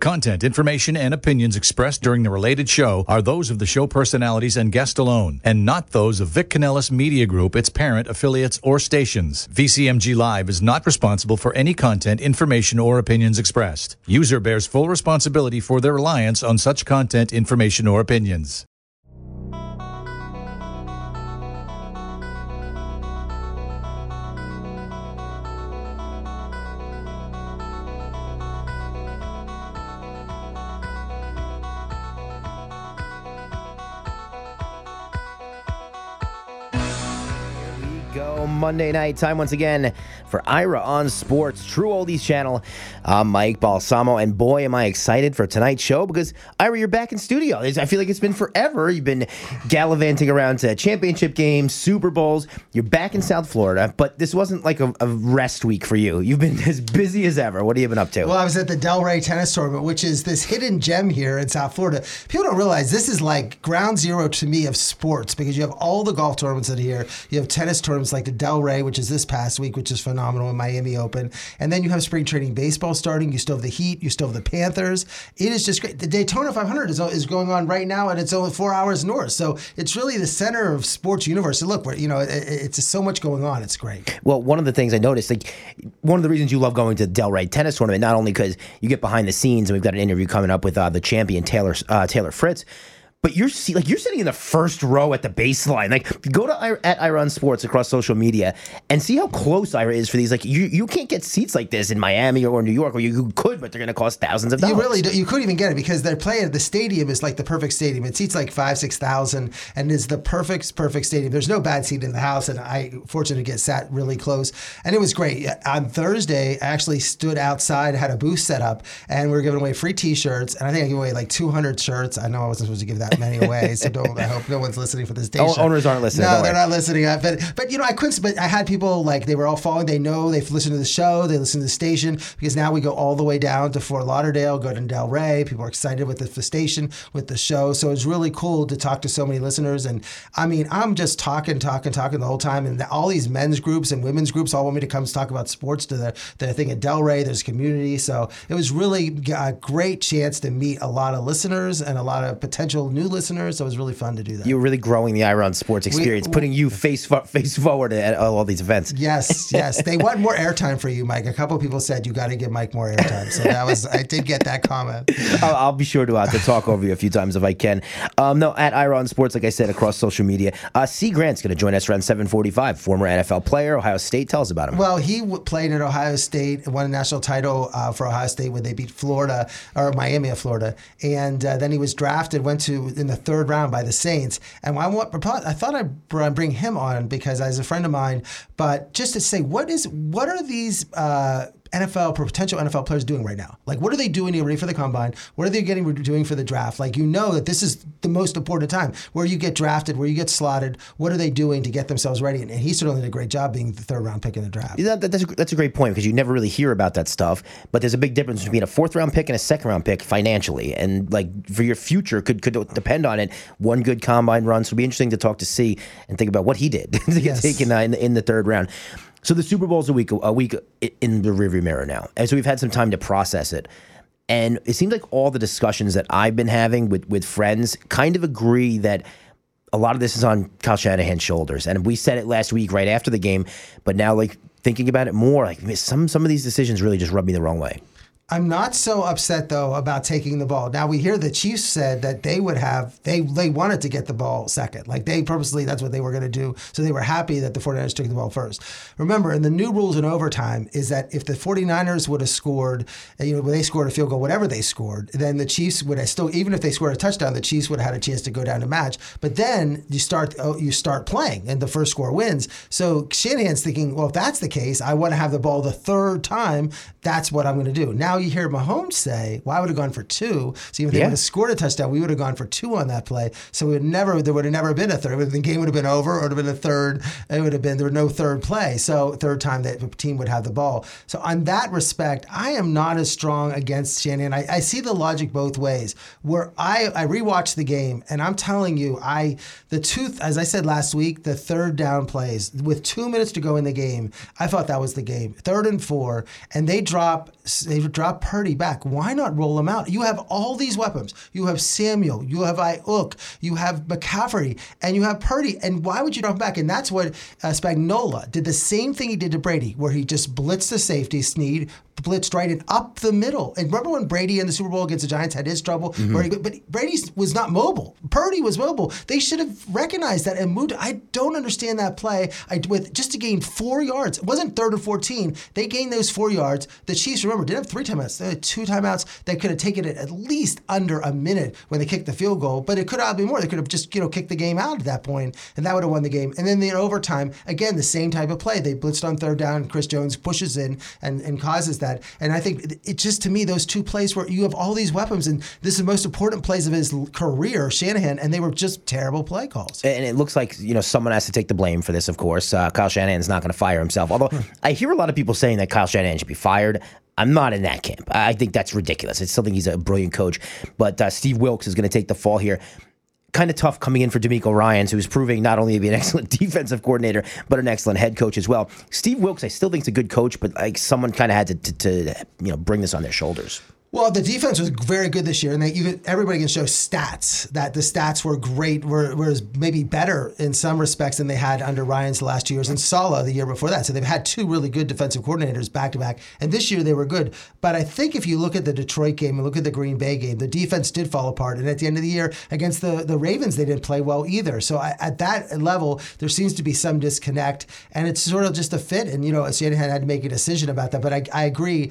Content, information, and opinions expressed during the related show are those of the show personalities and guest alone, and not those of Vic Canellis Media Group, its parent, affiliates, or stations. VCMG Live is not responsible for any content, information, or opinions expressed. User bears full responsibility for their reliance on such content, information, or opinions. Monday night time once again for Ira on Sports, True Oldies channel. I'm Mike Balsamo, and boy, am I excited for tonight's show because Ira, you're back in studio. I feel like it's been forever. You've been gallivanting around to championship games, Super Bowls. You're back in South Florida, but this wasn't like a, a rest week for you. You've been as busy as ever. What have you been up to? Well, I was at the Delray Tennis Tournament, which is this hidden gem here in South Florida. People don't realize this is like ground zero to me of sports because you have all the golf tournaments in here. You have tennis tournaments like the Delray, which is this past week, which is phenomenal in Miami Open. And then you have spring training baseball starting. You still have the Heat. You still have the Panthers. It is just great. The Daytona 500 is, is going on right now, and it's only four hours north. So it's really the center of sports universe. look, you know, it, it's so much going on. It's great. Well, one of the things I noticed, like one of the reasons you love going to the Delray tennis tournament, not only because you get behind the scenes, and we've got an interview coming up with uh, the champion Taylor uh, Taylor Fritz but you're see, like you're sitting in the first row at the baseline. Like go to at Ira on Sports across social media and see how close Ira is for these. Like you you can't get seats like this in Miami or New York, or you could, but they're going to cost thousands of dollars. You really do, you couldn't even get it because they're playing. The stadium is like the perfect stadium. It seats like five six thousand and is the perfect perfect stadium. There's no bad seat in the house, and I fortunate to get sat really close, and it was great. On Thursday, I actually stood outside, had a booth set up, and we were giving away free T-shirts, and I think I gave away like 200 shirts. I know I wasn't supposed to give that that many ways. So don't. I hope no one's listening for this station. owners aren't listening. No, they're not listening. But but you know, I couldn't. But I had people like they were all following. They know they've listened to the show. They listen to the station because now we go all the way down to Fort Lauderdale, go to Del Delray. People are excited with the, station, with the show. So it's really cool to talk to so many listeners. And I mean, I'm just talking, talking, talking the whole time. And all these men's groups and women's groups all want me to come talk about sports to the the thing at Del Delray. There's community. So it was really a great chance to meet a lot of listeners and a lot of potential new listeners. So it was really fun to do that. You were really growing the Ira on Sports experience, we, putting you face face forward at all these events. Yes, yes. They want more airtime for you, Mike. A couple people said you got to give Mike more airtime. So that was I did get that comment. I'll, I'll be sure to uh, to talk over you a few times if I can. Um, no, at Ira on Sports, like I said, across social media. Uh, Cie Grant's going to join us around 7:45. Former NFL player, Ohio State. Tell us about him. Well, he w- played at Ohio State, won a national title uh, for Ohio State when they beat Florida or Miami of Florida, and uh, then he was drafted, went to in the third round by the Saints. And I want, I thought I'd bring him on because he's a friend of mine. But just to say, what is, what are these uh, NFL potential NFL players doing right now? Like, what are they doing to ready for the combine? What are they getting doing for the draft? Like, you know that this is the most important time where you get drafted, where you get slotted. What are they doing to get themselves ready? And, he certainly did a great job being the third round pick in the draft. Yeah, that, that's a, that's a great point because you never really hear about that stuff. But there's a big difference between a fourth round pick and a second round pick financially, and like for your future could could depend on it. One good combine run, so it'll be interesting to talk to see and think about what he did to get yes. taken uh, in, the, in the third round. So the Super Bowl is a week a week in the rearview mirror now, and so we've had some time to process it. And it seems like all the discussions that I've been having with with friends kind of agree that a lot of this is on Kyle Shanahan's shoulders. And we said it last week right after the game, but now like thinking about it more, like some some of these decisions really just rub me the wrong way. I'm not so upset though about taking the ball. Now we hear the Chiefs said that they would have they they wanted to get the ball second. Like they purposely that's what they were going to do. So they were happy that the 49ers took the ball first. Remember, in the new rules in overtime is that if the 49ers would have scored, uh, you know, they scored a field goal, whatever they scored, then the Chiefs would have still even if they scored a touchdown, the Chiefs would have had a chance to go down to match. But then you start oh, you start playing and the first score wins. So Shanahan's thinking, well, if that's the case, I want to have the ball the third time. That's what I'm going to do. Now you hear Mahomes say, "Well, I would have gone for two. So even if yeah. they would have scored a touchdown, we would have gone for two on that play. So we would never, there would have never been a third. The game would have been over, or it would have been a third. It would have been there would no third play. So third time that the team would have the ball. So on that respect, I am not as strong against Shanahan. I, I see the logic both ways. Where I I rewatched the game, and I'm telling you, I the two as I said last week, the third down plays with two minutes to go in the game, I thought that was the game. Third and four, and they drop they drop Purdy back. Why not roll him out? You have all these weapons. You have Samuel, you have Aiyuk, you have McCaffrey, and you have Purdy. And why would you drop him back? And that's what uh, Spagnuolo did the same thing he did to Brady, where he just blitzed the safety, Sneed, blitzed right and up the middle. And remember when Brady in the Super Bowl against the Giants had his trouble? Mm-hmm. But Brady was not mobile. Purdy was mobile. They should have recognized that and moved. I don't understand that play. I, with just to gain four yards. It wasn't third and 14. They gained those four yards. The Chiefs, remember, didn't have three timeouts. They had two timeouts. They could have taken it at least under a minute when they kicked the field goal, but it could have been more. They could have just, you know, kicked the game out at that point, and that would have won the game. And then in overtime, again, the same type of play. They blitzed on third down. Chris Jones pushes in and, and causes that. And I think it just to me those two plays where you have all these weapons and this is the most important plays of his career, Shanahan, and they were just terrible play calls. And it looks like you know someone has to take the blame for this. Of course, uh, Kyle Shanahan's not going to fire himself. Although I hear a lot of people saying that Kyle Shanahan should be fired. I'm not in that camp. I think that's ridiculous. It's something he's a brilliant coach, but uh, Steve Wilks is going to take the fall here kind of tough coming in for DeMeco Ryans, who's proving not only to be an excellent defensive coordinator, but an excellent head coach as well. Steve Wilks, I still think is a good coach, but like someone kind of had to, to, to, you know bring this on their shoulders. Well, the defense was very good this year, and they, you, everybody can show stats that the stats were great, were, were maybe better in some respects than they had under Ryans last two years and Saleh the year before that. So they've had two really good defensive coordinators back to back, and this year they were good. But I think if you look at the Detroit game and look at the Green Bay game, the defense did fall apart, and at the end of the year against the, the Ravens, they didn't play well either. So I, at that level, there seems to be some disconnect, and it's sort of just a fit. And you know, Shanahan had to make a decision about that. But I, I agree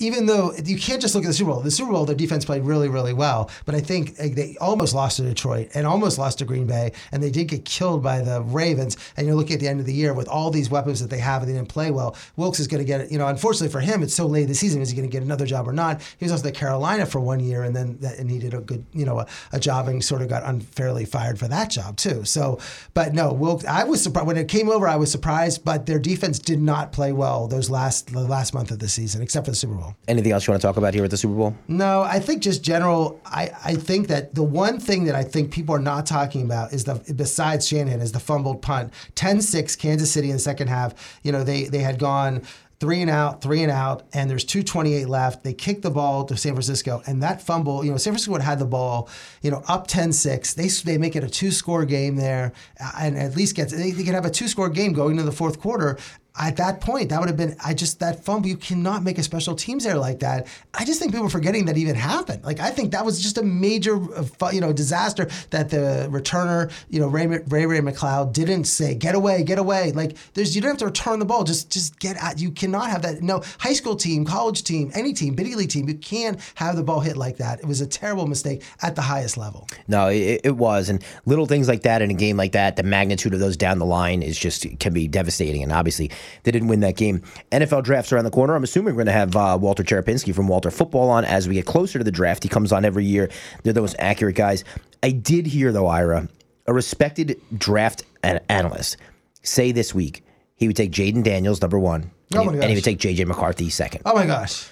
even though you can't just look at the Super Bowl, the Super Bowl, their defense played really, really well. But I think they almost lost to Detroit and almost lost to Green Bay, and they did get killed by the Ravens. And you're looking at the end of the year with all these weapons that they have, and they didn't play well. Wilks is going to get, you know, unfortunately for him, it's so late in the season. Is he going to get another job or not? He was also at Carolina for one year, and then and he did a good, you know, a, a job and sort of got unfairly fired for that job too. So, but no, Wilks, I was surprised when it came over. I was surprised, but their defense did not play well those last the last month of the season, except for the Super Bowl. Anything else you want to talk about here at the Super Bowl? No, I think just general. I, I think that the one thing that I think people are not talking about is the besides Shanahan is the fumbled punt. 10-6 Kansas City in the second half. You know they they had gone three and out, three and out, and there's 228 left. They kick the ball to San Francisco, and that fumble, you know, San Francisco would have had the ball, you know, up 10-6. They they make it a two-score game there, and at least get they, they can have a two-score game going into the fourth quarter at that point, that would have been, I just, that fumble, you cannot make a special teams error like that. I just think people are forgetting that even happened. Like, I think that was just a major, uh, you know, disaster that the returner, you know, Ray Ray, Ray McCloud didn't say, get away, get away. Like, there's, you don't have to return the ball. Just, just get out. You cannot have that. No, high school team, college team, any team, big league team, you can't have the ball hit like that. It was a terrible mistake at the highest level. No, it, it was. And little things like that in a game like that, the magnitude of those down the line is just, can be devastating. And obviously, they didn't win that game. NFL drafts around the corner. I'm assuming we're going to have uh, Walter Cherepinsky from Walter Football on as we get closer to the draft. He comes on every year. They're the most accurate guys. I did hear, though, Ira, a respected draft analyst say this week he would take Jayden Daniels, number one, oh and, he, and he would take J.J. McCarthy second. Oh, my gosh.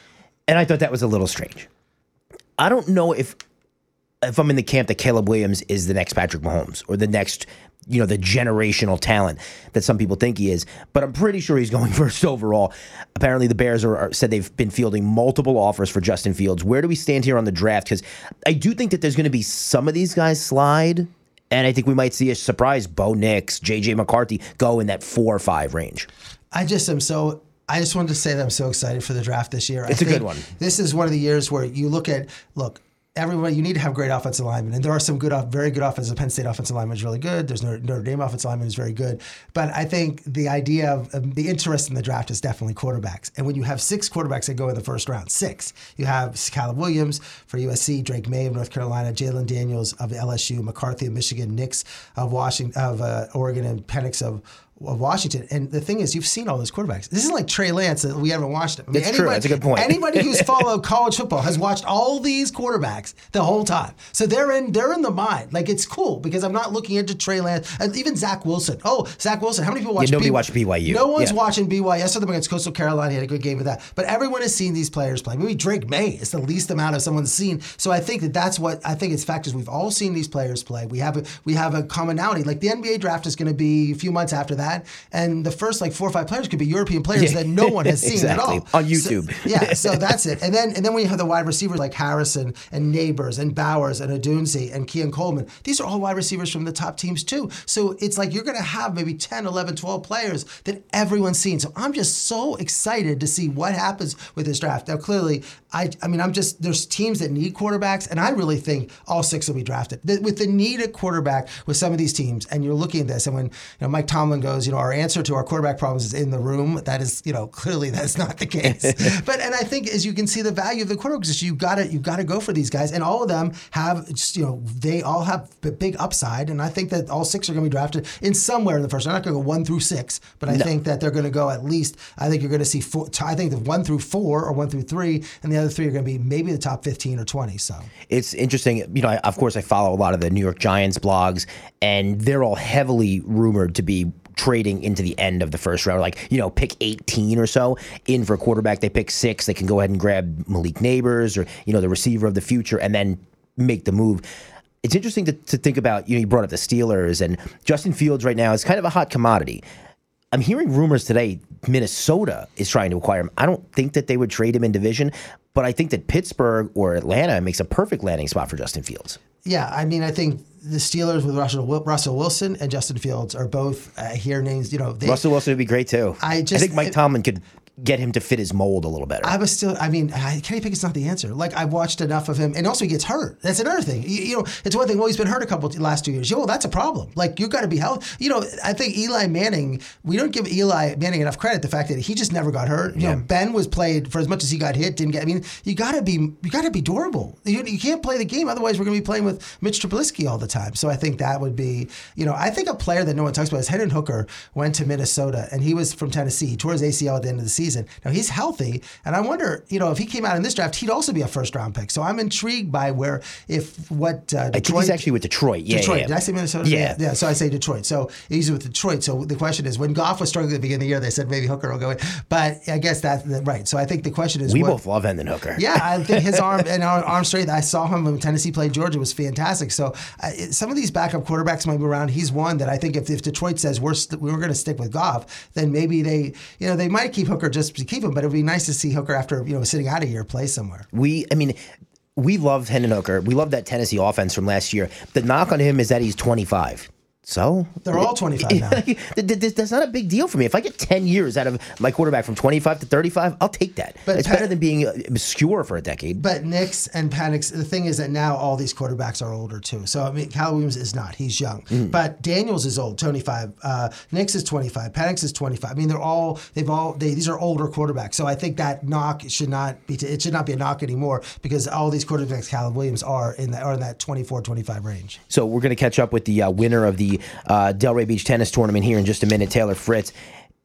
And I thought that was a little strange. I don't know if if I'm in the camp that Caleb Williams is the next Patrick Mahomes or the next you know the generational talent that some people think he is, but I'm pretty sure he's going first overall. Apparently, the Bears are, are, said they've been fielding multiple offers for Justin Fields. Where do we stand here on the draft? Because I do think that there's going to be some of these guys slide, and I think we might see a surprise Bo Nix, JJ McCarthy go in that four or five range. I just am so I just wanted to say that I'm so excited for the draft this year. It's I a good one. This is one of the years where you look at look. Everybody, you need to have great offensive linemen, and there are some good, very good offensive. Penn State offensive lineman is really good. There's no Notre Dame offensive lineman is very good, but I think the idea of um, the interest in the draft is definitely quarterbacks. And when you have six quarterbacks that go in the first round, six, you have Caleb Williams for USC, Drake Maye of North Carolina, Jalen Daniels of LSU, McCarthy of Michigan, Nix of Washington, of uh, Oregon, and Penix of of Washington. And the thing is, you've seen all those quarterbacks. This isn't like Trey Lance that we haven't watched him. I mean, it's anybody, true. That's a good point. anybody who's followed college football has watched all these quarterbacks the whole time. So they're in they're in the mind. Like it's cool because I'm not looking into Trey Lance and even Zach Wilson. Oh, Zach Wilson. How many people watch? Yeah, nobody B- watched BYU. No one's yeah. watching BYU. I saw them against Coastal Carolina. He had a good game with that. But everyone has seen these players play. Maybe Drake Maye is the least amount of someone's seen. So I think that that's what I think it's factors. We've all seen these players play. We have a, we have a commonality. Like the NBA draft is going to be a few months after that that, and the first like four or five players could be European players Yeah, that no one has seen exactly, at all on YouTube. So, yeah, so that's it. And then and then when you have the wide receivers like Harrison and Nabers and Bowers and Odunze and Keon Coleman, these are all wide receivers from the top teams too. So it's like you're going to have maybe 10, 11, 12 players that everyone's seen. So I'm just so excited to see what happens with this draft. Now clearly, I I mean I'm just there's teams that need quarterbacks, and I really think all six will be drafted. The- with the need at quarterback with some of these teams, and you're looking at this, and when you know Mike Tomlin goes, you know, our answer to our quarterback problems is in the room. That is, you know, clearly that's not the case. but and I think as you can see the value of the quarterback position, you got to you got to go for these guys, and all of them have just, you know they all have a big upside, and I think that all six are going to be drafted in somewhere in the first. I'm not going to go one through six, but I think that they're going to go at least. I think you're going to see four. I think the one through four or one through three, and the other three are going to be maybe the top 15 or 20. So it's interesting. You know, I, of course, I follow a lot of the New York Giants blogs, and they're all heavily rumored to be trading into the end of the first round, like you know, pick 18 or so in for a quarterback. They pick six. They can go ahead and grab Malik Nabers or you know the receiver of the future, and then make the move. It's interesting to, to think about. You know, you brought up the Steelers and Justin Fields right now is kind of a hot commodity. I'm hearing rumors today Minnesota is trying to acquire him. I don't think that they would trade him in division, but I think that Pittsburgh or Atlanta makes a perfect landing spot for Justin Fields. Yeah, I mean, I think the Steelers with Russell, Russell Wilson and Justin Fields are both uh, here names. You know, they, Russell Wilson would be great too. I just- think Mike Tomlin could get him to fit his mold a little better. I was still. I mean, I- Kenny Pickett's not the answer. Like I've watched enough of him, and also he gets hurt. That's another thing. You, you know, it's one thing. Well, he's been hurt a couple last two years. Yo, that's a problem. Like you've got to be healthy. You know, I think Eli Manning. We don't give Eli Manning enough credit. The fact that he just never got hurt. You know, Ben was played for as much as he got hit. Didn't get. I mean, you got to be. You got to be durable. You, you can't play the game. Otherwise, we're going to be playing with Mitch Trubisky all the time. So I think that would be. You know, I think a player that no one talks about is Hendon Hooker went to Minnesota, and he was from Tennessee. He tore his ACL at the end of the season. Now he's healthy, and I wonder, you know, if he came out in this draft, he'd also be a first round pick. So I'm intrigued by where, if what uh, I think Detroit. he's actually with Detroit. Yeah, Detroit. yeah. Did I say Minnesota? Yeah. yeah. So I say Detroit. So he's with Detroit. So the question is, when Goff was struggling at the beginning of the year, they said maybe Hooker will go in. But I guess that's right. So I think the question is, We what, both love Hendon Hooker. yeah, I think his arm and arm, arm strength. I saw him when Tennessee played Georgia was fantastic. So uh, some of these backup quarterbacks might be around. He's one that I think if, if Detroit says we're st- we're going to stick with Goff, then maybe they you know they might keep Hooker just to keep him. But it would be nice to see Hooker after you know sitting out a year play somewhere. We, I mean, we love Hendon Hooker. We love that Tennessee offense from last year. The knock on him is that he's 25. So They're all 25 now. Th- th- th- That's not a big deal for me. If I get 10 years out of my quarterback from 25 to 35, I'll take that. But it's Pat- better than being uh, obscure for a decade. But Nix and Penix, the thing is that now all these quarterbacks are older too. So I mean, Cal Williams is not; he's young. Mm. But Daniels is old, twenty five. Uh, Nix is twenty five. Penix is twenty five. I mean, they're all they've all they, these are older quarterbacks. So I think that knock should not be it should not be a knock anymore because all these quarterbacks, Cal Williams, are in that are in that 24, 25 range. So we're going to catch up with the uh, winner of the uh, Delray Beach Tennis Tournament here in just a minute, Taylor Fritz.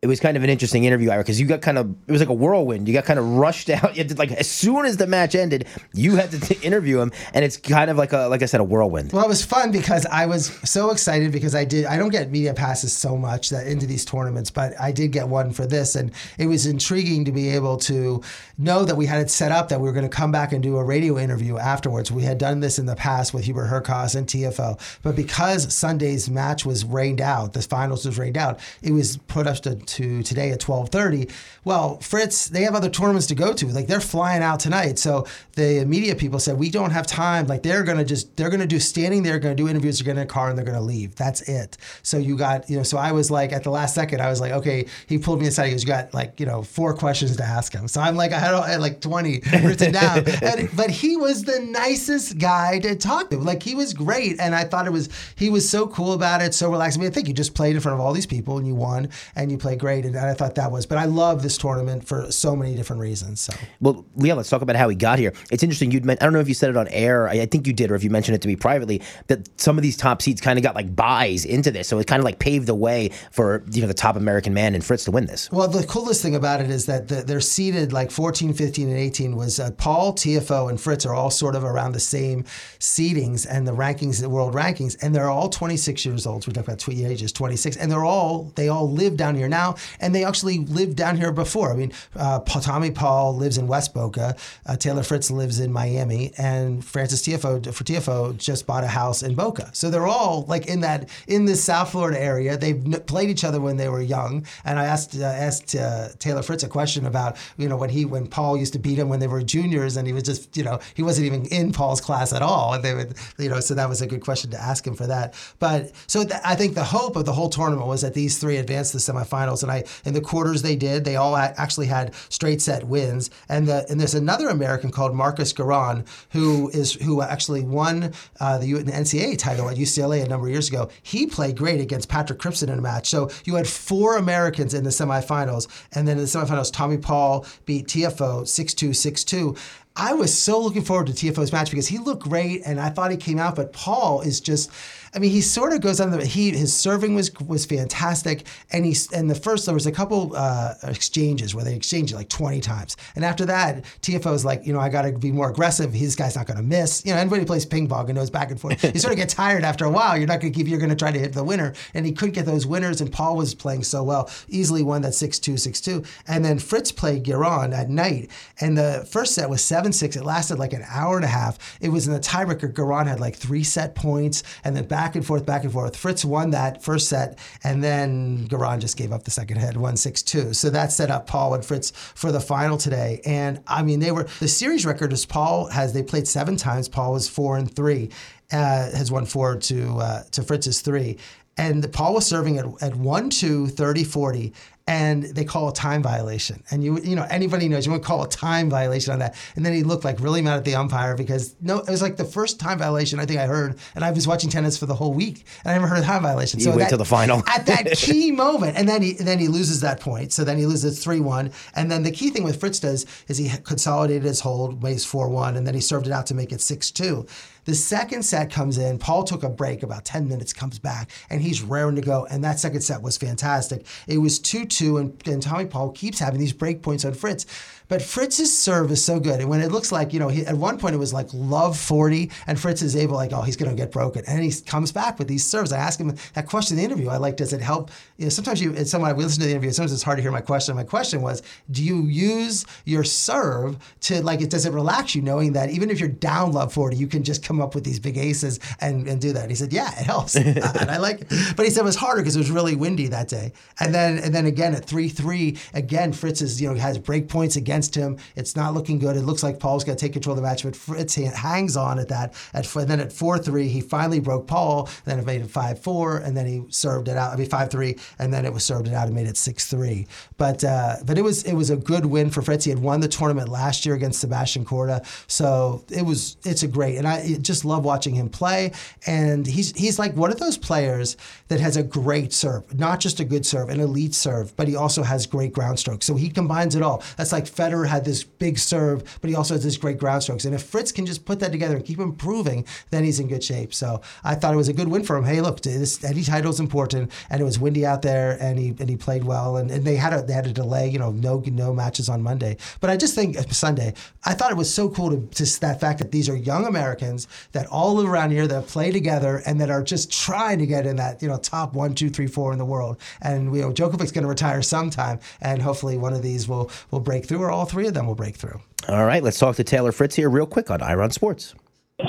It was kind of an interesting interview, Ira, because you got kind of it was like a whirlwind. You got kind of rushed out. You to, like as soon as the match ended, you had to t- interview him, and it's kind of like a like I said, a whirlwind. Well, it was fun because I was so excited because I did. I don't get media passes so much that into these tournaments, but I did get one for this, and it was intriguing to be able to know that we had it set up that we were going to come back and do a radio interview afterwards. We had done this in the past with Hubert Hurkacz and Tiafoe, but because Sunday's match was rained out, the finals was rained out, it was put up to, to today at twelve thirty. Well, Fritz, they have other tournaments to go to. Like they're flying out tonight, so the media people said we don't have time. Like they're going to just they're going to do standing there, going to do interviews, they're going to a car, and they're going to leave. That's it. So you got you know. So I was like at the last second, I was like, okay. He pulled me aside. He goes, you got like you know four questions to ask him. So I'm like I I had like twenty written down, and, but he was the nicest guy to talk to. Like he was great, and I thought it was he was so cool about it, so relaxed. I mean, I think you just played in front of all these people and you won, and you played great, and I thought that was. But I love this tournament for so many different reasons. So. Well, Leah, let's talk about how he got here. It's interesting. You'd men- I don't know if you said it on air. I, I think you did, or if you mentioned it to me privately, that some of these top seeds kind of got like buys into this, so it kind of like paved the way for you know the top American man and Fritz to win this. Well, the coolest thing about it is that the, they're seated like 14, 15, and 18 was uh, Paul, Tiafoe, and Fritz are all sort of around the same seedings and the rankings, the world rankings, and they're all 26 years old. So we talk about tweet ages, 26, and they're all they all live down here now. and they actually lived down here before. I mean, uh, Tommy Paul lives in West Boca, uh, Taylor Fritz lives in Miami, and Francis Tiafoe for Tiafoe just bought a house in Boca. So they're all like in that in the South Florida area. They've played each other when they were young, and I asked uh, asked uh, Taylor Fritz a question about you know when he when Paul used to beat him when they were juniors, and he was just you know he wasn't even in Paul's class at all, and they would you know so that was a good question to ask him for that. But so th- I think the hope of the whole tournament was that these three advanced to the semifinals, and I in the quarters they did. They all actually had straight set wins, and the and there's another American called Marcos Giron who is who actually won uh, the NCAA title at UCLA a number of years ago. He played great against Patrick Kypson in a match. So you had four Americans in the semifinals, and then in the semifinals, Tommy Paul beat Tiafoe 6-2, 6-2. I was so looking forward to Tiafoe's match because he looked great and I thought he came out, but Paul is just I mean, he sort of goes on the he his serving was was fantastic, and he's and the first there was a couple uh, exchanges where they exchanged it like twenty times, and after that, Tiafoe was like, you know, I got to be more aggressive. This guy's not going to miss. You know, anybody who plays ping pong and knows back and forth, you sort of get tired after a while. You're not going to keep. You're going to try to hit the winner, and he couldn't get those winners. And Paul was playing so well, easily won that six two six two, and then Fritz played Giron at night, and the first set was seven six. It lasted like an hour and a half. It was in the tiebreaker. Giron had like three set points, and then back back and forth, back and forth. Fritz won that first set, and then Giron just gave up the second head, won 6 2. So that set up Paul and Fritz for the final today. And I mean, they were the series record is Paul has, they played seven times. Paul was four and three. Uh, has won four to uh, to Fritz's three, and Paul was serving at, at 1 2 30 40 and they call a time violation. And you you know anybody knows you to call a time violation on that. And then he looked like really mad at the umpire because no, it was like the first time violation I think I heard, and I was watching tennis for the whole week and I never heard a time violation. You so wait till the final at that key moment, and then he then he loses that point. So then he loses three one, and then the key thing with Fritz does is he consolidated his hold, weighs four one, and then he served it out to make it six two. The second set comes in. Paul took a break, about 10 minutes, comes back, and he's raring to go. And that second set was fantastic. It was 2 2, and, and Tommy Paul keeps having these break points on Fritz. But Fritz's serve is so good. And when it looks like, you know, he, at one point it was like love 40, and Fritz is able, like, oh, he's going to get broken. And he comes back with these serves. I ask him that question in the interview. I like, does it help? You know, sometimes you, it's someone, we listen to the interview, sometimes it's hard to hear my question. My question was, do you use your serve to, like, it, does it relax you knowing that even if you're down love 40, you can just come up with these big aces and, and do that? And he said, yeah, it helps. Uh, and I like it. But he said it was harder because it was really windy that day. And then, and then again at 3 3, again, Fritz is, you know, has break points against against him. It's not looking good. It looks like Paul's going to take control of the match, but Fritz hangs on at that. At and then at four three, he finally broke Paul. Then it made it five four, and then he served it out. I mean five three, and then it was served it out and made it six three. But uh, but it was it was a good win for Fritz. He had won the tournament last year against Sebastian Korda, so it was it's a great. And I just love watching him play. And he's he's like one of those players that has a great serve, not just a good serve, an elite serve, but he also has great ground strokes. So he combines it all. That's like Federer Federer had this big serve, but he also has this great ground strokes. And if Fritz can just put that together and keep improving, then he's in good shape. So I thought it was a good win for him. Hey, look, this title is important, and it was windy out there, and he and he played well. And, and they had a they had a delay, you know, no no matches on Monday. But I just think uh, Sunday, I thought it was so cool to just that fact that these are young Americans that all live around here that play together and that are just trying to get in that you know top one, two, three, four in the world. And you know, Djokovic's going to retire sometime, and hopefully one of these will will break through, or all three of them will break through. All right, let's talk to Taylor Fritz here real quick on Ira on Sports.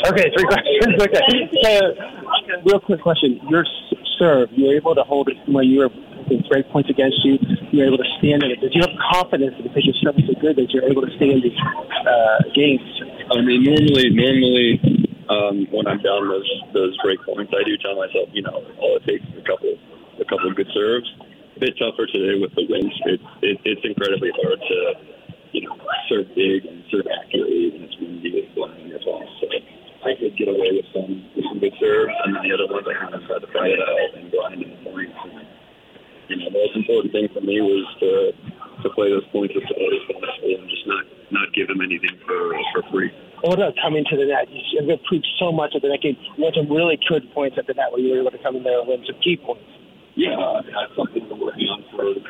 Okay, three questions. Okay, so real quick question: Your serve, you were able to hold it when you were break points against you. You were able to stand in it. Did you have confidence because your serve is so good that you're able to stand these uh, games? I mean, normally, normally. Um, when I'm down those those break points, I do tell myself, you know, all it takes is a couple a couple of good serves. A bit tougher today with the winds. It, it, it's incredibly hard to you know, serve big and serve accurately when it's windy with blowing as well. So I could get away with some some good serves, and then the other ones I kind of tried to fight it out and grind in the points. And, you know, the most important thing for me was to to play those points as well as possible and just not not give them anything for for free. Oh, what about coming to the net? You've improved so much at the net game. You had some really good points at the net where you were able to come in there and win some key points. Yeah, that's something we're working on for the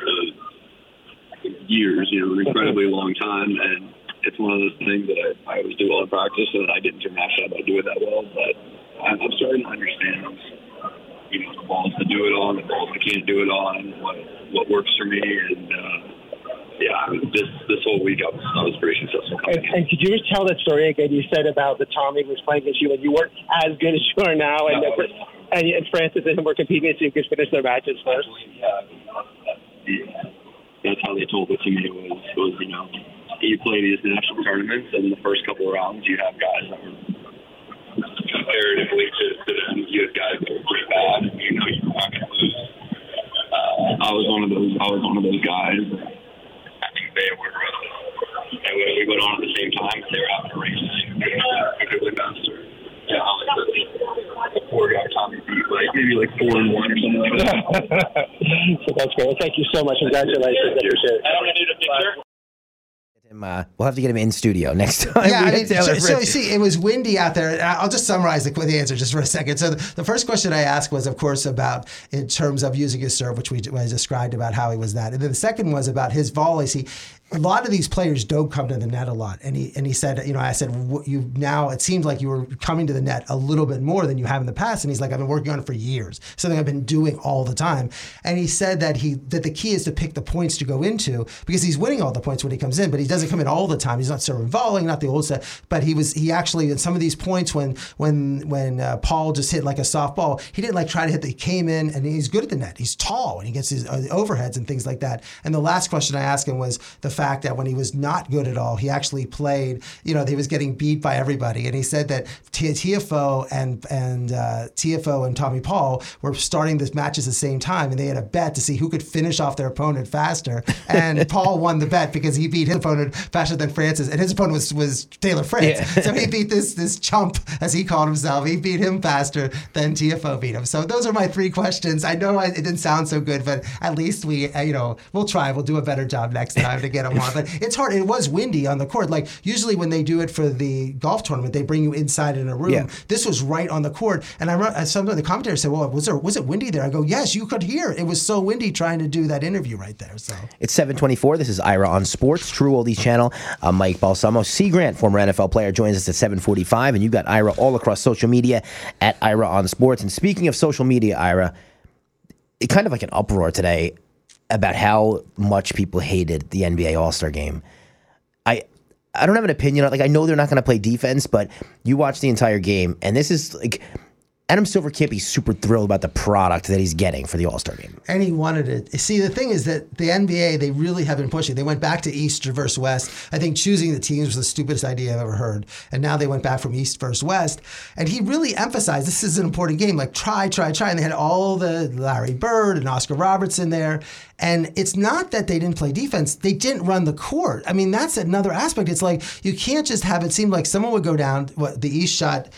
years, you know, an incredibly long time. And it's one of those things that I, I always do well in practice, and I didn't international, but I do it that well. But I'm, starting to understand, you know, the balls to do it on, the balls I can't do it on, what what works for me, and uh, yeah, this this whole week I was, I was pretty successful. And, and could you just tell that story again? You said about the Tommy was playing against you, and you weren't as good as you are now, and, No. that- and, and Francis and him were competing, so you could finish their matches first. Yeah, that's how they told it to me was was you know you play these national tournaments and the first couple of rounds you have guys that were comparatively to, to them you have guys that were pretty bad and you know you're not going to lose. Uh, I was one of those. I was one of those guys. I think they were. Uh, and we, we went on at the same time. They were having a race. We could win faster. Yeah, like the, the four guy Tommy beat like maybe like four and one or something like that. so that's great. Well, thank you so much. Congratulations. I appreciate it. I don't need a picture. Uh, we'll have to get him in studio next time. Yeah, I get mean, so, so you see, it was windy out there. I- I'll just summarize the, the answer just for a second. So the, the first question I asked was, of course, about in terms of using his serve, which we I described about how he was that, and then the second was about his volleys. He a lot of these players don't come to the net a lot, and he and he said, you know, I said, you now it seems like you were coming to the net a little bit more than you have in the past, and he's like, I've been working on it for years, something I've been doing all the time, and he said that he that the key is to pick the points to go into because he's winning all the points when he comes in, but he doesn't come in all the time. He's not serving volleying, not the old set, but he was he actually in some of these points when when when uh, Paul just hit like a softball, he didn't like try to hit. The, he came in and he's good at the net. He's tall and he gets his uh, overheads and things like that. And the last question I asked him was the fact that when he was not good at all, he actually played. You know, he was getting beat by everybody, and he said that Tiafoe and and uh, Tiafoe and Tommy Paul were starting this matches at the same time, and they had a bet to see who could finish off their opponent faster. And Paul won the bet because he beat his opponent faster than Francis, and his opponent was was Taylor Fritz. Yeah. so he beat this this chump, as he called himself. He beat him faster than Tiafoe beat him. So those are my three questions. I know it didn't sound so good, but at least we, uh, you know, we'll try. We'll do a better job next time to get them But it's hard. It was windy on the court. Like usually when they do it for the golf tournament, they bring you inside in a room. Yeah. This was right on the court, and I remember some of the commentators said, "Well, was there was it windy there?" I go, "Yes, you could hear. It was so windy trying to do that interview right there." So. It's 724. This is Ira on Sports, True Oldies Channel. I'm Mike Balsamo. Cie Grant, former NFL player, joins us at 745. And you got Ira all across social media at Ira on Sports. And speaking of social media, Ira, it kind of like an uproar today about how much people hated the NBA All Star game. I I don't have an opinion on like I know they're not going to play defense, but you watch the entire game, and this is like Adam Silver can't be super thrilled about the product that he's getting for the All Star game. and he wanted it. See, the thing is that the NBA, they really have been pushing. They went back to East versus West. I think choosing the teams was the stupidest idea I've ever heard. And now they went back from East versus West. And he really emphasized this is an important game. Like, try, try, try. And they had all the Larry Bird and Oscar Robertson there. And it's not that they didn't play defense, they didn't run the court. I mean, that's another aspect. It's like you can't just have it seem like someone would go down, what, the East shot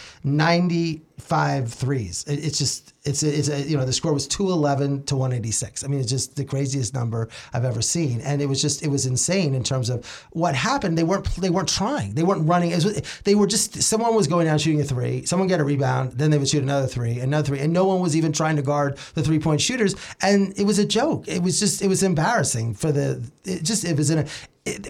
95 threes. It, it's just, it's a, it's a, you know, the score was 211 to 186. I mean, it's just the craziest number I've ever seen. And it was just, it was insane in terms of what happened. They weren't, they weren't trying. They weren't running. Was, they were just, someone was going down shooting a three, someone got a rebound, then they would shoot another three, another three. And no one was even trying to guard the three point shooters. And it was a joke. It was just, it was embarrassing for the, it just, it was in a,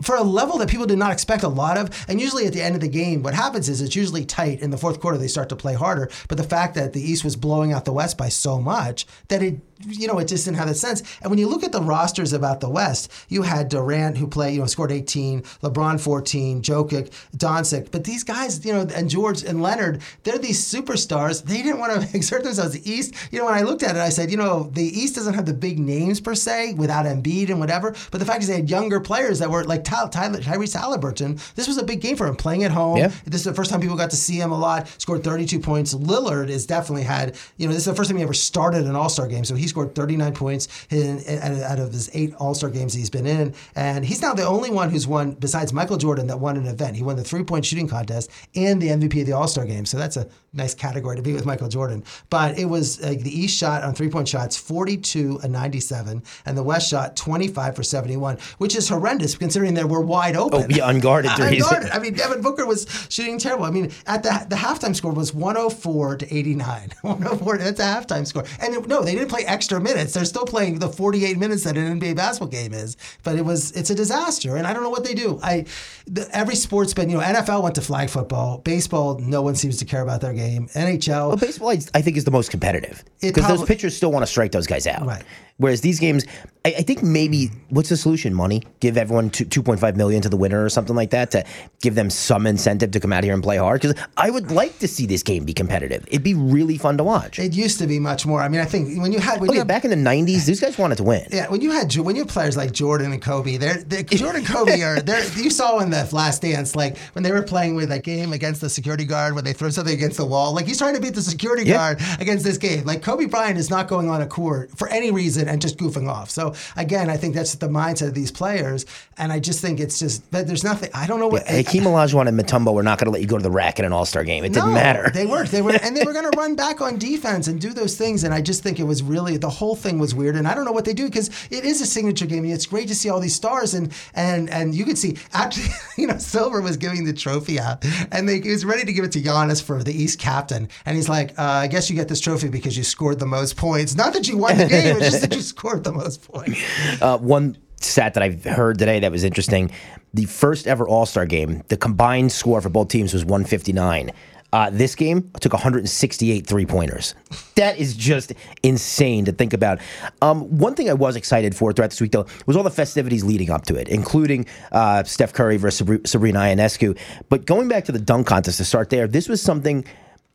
for a level that people did not expect a lot of. And usually at the end of the game, what happens is it's usually tight. In the fourth quarter, they start to play harder. But the fact that the East was blowing out the West by so much that it, you know, it just didn't have that sense. And when you look at the rosters about the West, you had Durant who played, you know, scored 18, LeBron 14, Jokic, Doncic. But these guys, you know, and George and Leonard, they're these superstars. They didn't want to exert themselves. The East, you know, when I looked at it, I said, you know, the East doesn't have the big names per se without Embiid and whatever. But the fact is they had younger players that were like Ty- Tyler, Tyrese Halliburton. This was a big game for him, playing at home. Yeah. This is the first time people got to see him a lot. Scored 32 points. Lillard is definitely had, you know, this is the first time he ever started an All Star game. So he scored 39 points in, in- out of his eight All Star games he's been in. And he's now the only one who's won, besides Michael Jordan, that won an event. He won the three point shooting contest and the MVP of the All Star game. So that's a nice category to be with Michael Jordan. But it was like the East shot on three point shots 42 and 97, and the West shot 25 for 71, which is horrendous considering they were wide oh, open. Oh, yeah, unguarded threes. Unguarded. I mean, Devin Booker was shooting terrible. I mean, at the the halftime score was 104 to 89. 104. That's a halftime score. And it- no, they didn't play extra minutes. They're still playing the 48 minutes that an NBA basketball game is. But it was it's a disaster, and I don't know what they do. I the, every sport's been you know NFL went to flag football, baseball. No one seems to care about their game. Game. NHL. Well, baseball, I, think, is the most competitive It because those pitchers still want to strike those guys out. Right. Whereas these games, I, I think maybe what's the solution? Money. Give everyone two, 2.5 million to the winner or something like that to give them some incentive to come out here and play hard. Because I would like to see this game be competitive. It'd be really fun to watch. it used to be much more. I mean, I think when you had when Look you at had, back in the 90s, these guys wanted to win. Yeah, when you had when you had players like Jordan and Kobe, they're, they're Jordan and Kobe are you saw in the Last Dance like when they were playing with that game against the security guard when they throw something against the wall, like he's trying to beat the security Yeah. guard against this game. Like Kobe Bryant is not going on a court for any reason and just goofing off. So again, I think that's the mindset of these players, and I just think it's just that there's nothing. I don't know what. Hakeem Olajuwon and Mutombo were not going to let you go to the rack in an All Star game. It didn't matter. They weren't. They were, and they were going to run back on defense and do those things. And I just think it was really the whole thing was weird. And I don't know what they do because it is a signature game. And it's great to see all these stars and and and you could see actually, you know, Silver was giving the trophy out, and they, he was ready to give it to Giannis for the East captain. And he's like, uh, "I guess you get this trophy because you scored the most points. Not that you won the game, it's just that you scored the most points." Uh, one stat that I've heard today that was interesting: the first ever All Star game, the combined score for both teams was 159. Uh, this game took 168 three pointers. That is just insane to think about. Um, one thing I was excited for throughout this week, though, was all the festivities leading up to it, including uh, Steph Curry versus Sabrina Ionescu. But going back to the dunk contest to start there, this was something.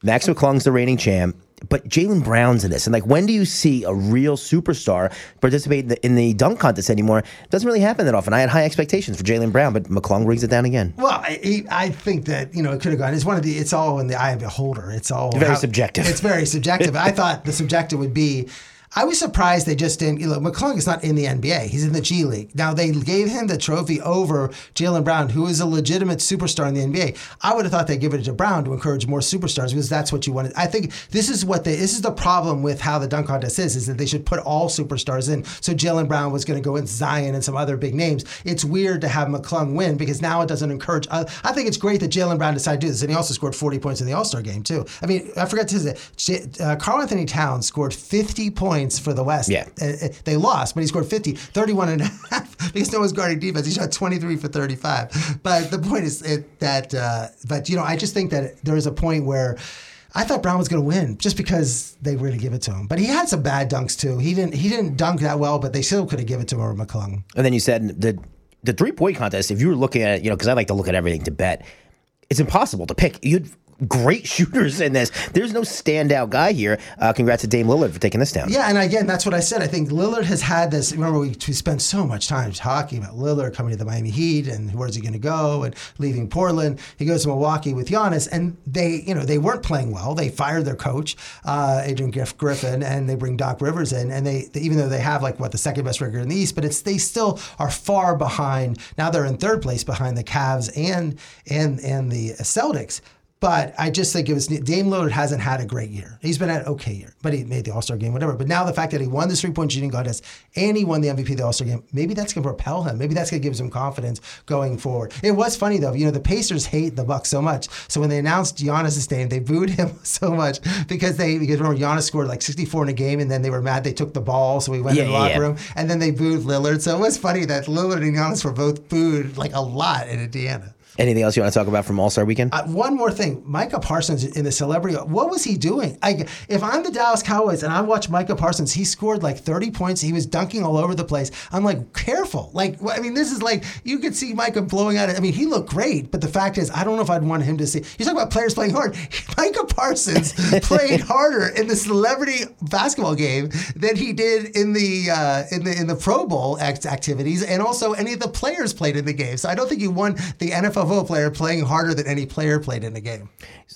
Mac McClung's the reigning champ, but Jaylen Brown's in this. And like, when do you see a real superstar participate in the, in the dunk contest anymore? It doesn't really happen that often. I had high expectations for Jaylen Brown, but McClung brings it down again. Well, I, I think that you know it could have gone. It's one of the. It's all in the eye of the beholder. It's all Very subjective. It's very subjective. I thought the subjective would be. I was surprised they just didn't. You know, McClung is not in the NBA. He's in the G League. Now they gave him the trophy over Jaylen Brown, who is a legitimate superstar in the NBA. I would have thought they'd give it to Brown to encourage more superstars because that's what you wanted. I think this is what they. This is the problem with how the dunk contest is. Is that they should put all superstars in. So Jaylen Brown was going to go in Zion and some other big names. It's weird to have McClung win because now it doesn't encourage. I, I think it's great that Jaylen Brown decided to do this, and he also scored 40 points in the All Star game too. I mean, I forgot to say, J- uh, Karl-Anthony Towns scored 50 points for the West. Yeah. Uh, uh, they lost, but he scored 50, 31 and a half because no one's guarding defense. He shot 23 for 35. But the point is it, that, uh, but you know, I just think that there is a point where. I thought Brown was going to win just because they were going to give it to him, but he had some bad dunks too. He didn't. He didn't dunk that well, but they still could have given it to him or McClung. And then you said the the three point contest. If you were looking at it, you know, because I like to look at everything to bet, it's impossible to pick. You had great shooters in this. There's no standout guy here. Uh, congrats to Dame Lillard for taking this down. Yeah, and again, that's what I said. I think Lillard has had this. Remember, we, we spent so much time talking about Lillard coming to the Miami Heat and where's he going to go and leaving Portland. He goes to Milwaukee with Giannis, and they, you know, they weren't playing well. They fired their coach, uh, Adrian Griff- Griffin, and they bring Doc Rivers in, and they, they, even though they have like what the second best record in the East, but it's they still are far behind. Now they're in third place behind the Cavs and and and the Celtics. But I just think it was Dame Lillard hasn't had a great year. He's been at an okay year, but he made the All Star game, whatever. But now the fact that he won the three point shooting contest and he won the MVP of the All Star game, maybe that's going to propel him. Maybe that's going to give him some confidence going forward. It was funny though, you know, the Pacers hate the Bucks so much. So when they announced Giannis' name, they booed him so much because they because remember Giannis scored like 64 in a game, and then they were mad they took the ball, so he went Yeah, in the yeah, locker yeah. room, and then they booed Lillard. So it was funny that Lillard and Giannis were both booed like a lot in Indiana. Anything else you want to talk about from All Star Weekend? Uh, one more thing, Micah Parsons in the celebrity. What was he doing? I, if I'm the Dallas Cowboys and I watch Micah Parsons, he scored like 30 points. He was dunking all over the place. I'm like, careful. Like, I mean, this is like you could see Micah blowing out. I mean, he looked great, but the fact is, I don't know if I'd want him to see. You talk about players playing hard. Micah Parsons played harder in the celebrity basketball game than he did in the uh, in the in the Pro Bowl act- activities, and also any of the players played in the game. So I don't think he won the NFFO player playing harder than any player played in the game.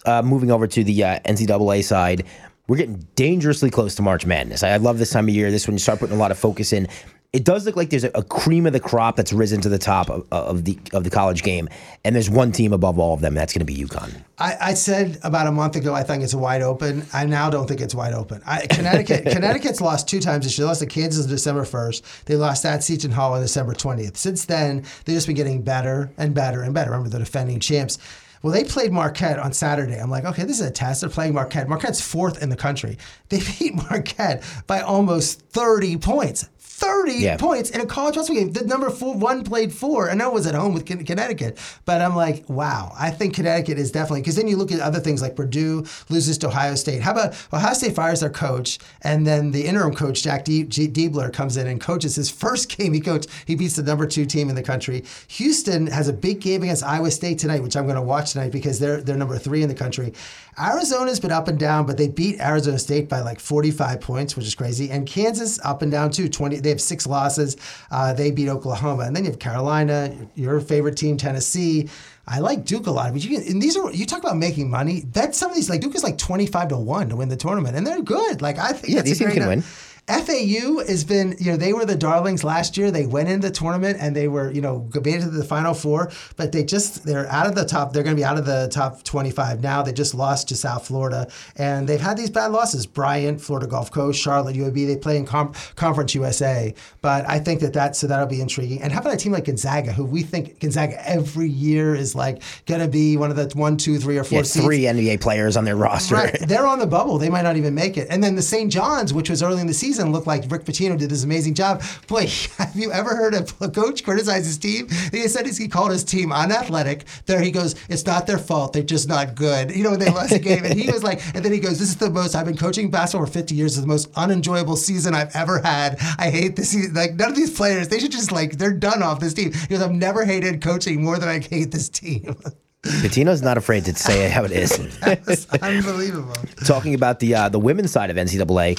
uh, moving over to the uh, NCAA side, we're getting dangerously close to March Madness. I, I love this time of year. This when you start putting a lot of focus in. It does look like there's a, a cream of the crop that's risen to the top of, of the of the college game, and there's one team above all of them. That's going to be UConn. I, I said about a month ago I think it's wide open. I now don't think it's wide open. I, Connecticut Connecticut's lost two times this year. They lost to Kansas on December first. They lost at Seton Hall on December twentieth. Since then, they've just been getting better and better and better. Remember the defending champs. Well, they played Marquette on Saturday. I'm like, okay, this is a test. They're playing Marquette. Marquette's fourth in the country. They beat Marquette by almost 30 points. 30 Yeah. points in a college basketball game. The number four, one played four, and I was at home with Connecticut. But I'm like, wow, I think Connecticut is definitely, because then you look at other things like Purdue loses to Ohio State. How about Ohio State fires their coach, and then the interim coach, Jack G- Diebler, comes in and coaches his first game he coached. He beats the number two team in the country. Houston has a big game against Iowa State tonight, which I'm going to watch tonight because they're, they're number three in the country. Arizona's been up and down, but they beat Arizona State by like 45 points, which is crazy. And Kansas up and down too. 20. They have six losses. Uh, they beat Oklahoma, and then you have Carolina, your favorite team, Tennessee. I like Duke a lot, but you can, and these are you talk about making money. That's some of these like Duke is like 25 to one to win the tournament, and they're good. Like I think Yeah, these teams can win. FAU has been, you know, they were the darlings last year. They went into the tournament and they were, you know, made it to the final four, but they just, they're out of the top. They're going to be out of the top 25 now. They just lost to South Florida and they've had these bad losses. Bryant, Florida Gulf Coast, Charlotte, UAB, they play in com- Conference USA. But I think that that, so that'll be intriguing. And how about a team like Gonzaga, who we think Gonzaga every year is like going to be one of the one, two, three, or four Yeah, three NBA players on their roster. Right. They're on the bubble. They might not even make it. And then the St. John's, which was early in the season, looked like Rick Pitino did this amazing job. Boy, have you ever heard a coach criticize his team? He said he called his team unathletic. There he goes, it's not their fault. They're just not good. You know, when they lost the game. And he was like, and then he goes, this is the most, I've been coaching basketball for 50 years. It's the most unenjoyable season I've ever had. I hate this season. Like, none of these players, they should just like, they're done off this team. He goes, I've never hated coaching more than I hate this team. Pitino's not afraid to say it how it is. unbelievable. Talking about the uh, the women's side of NCAA,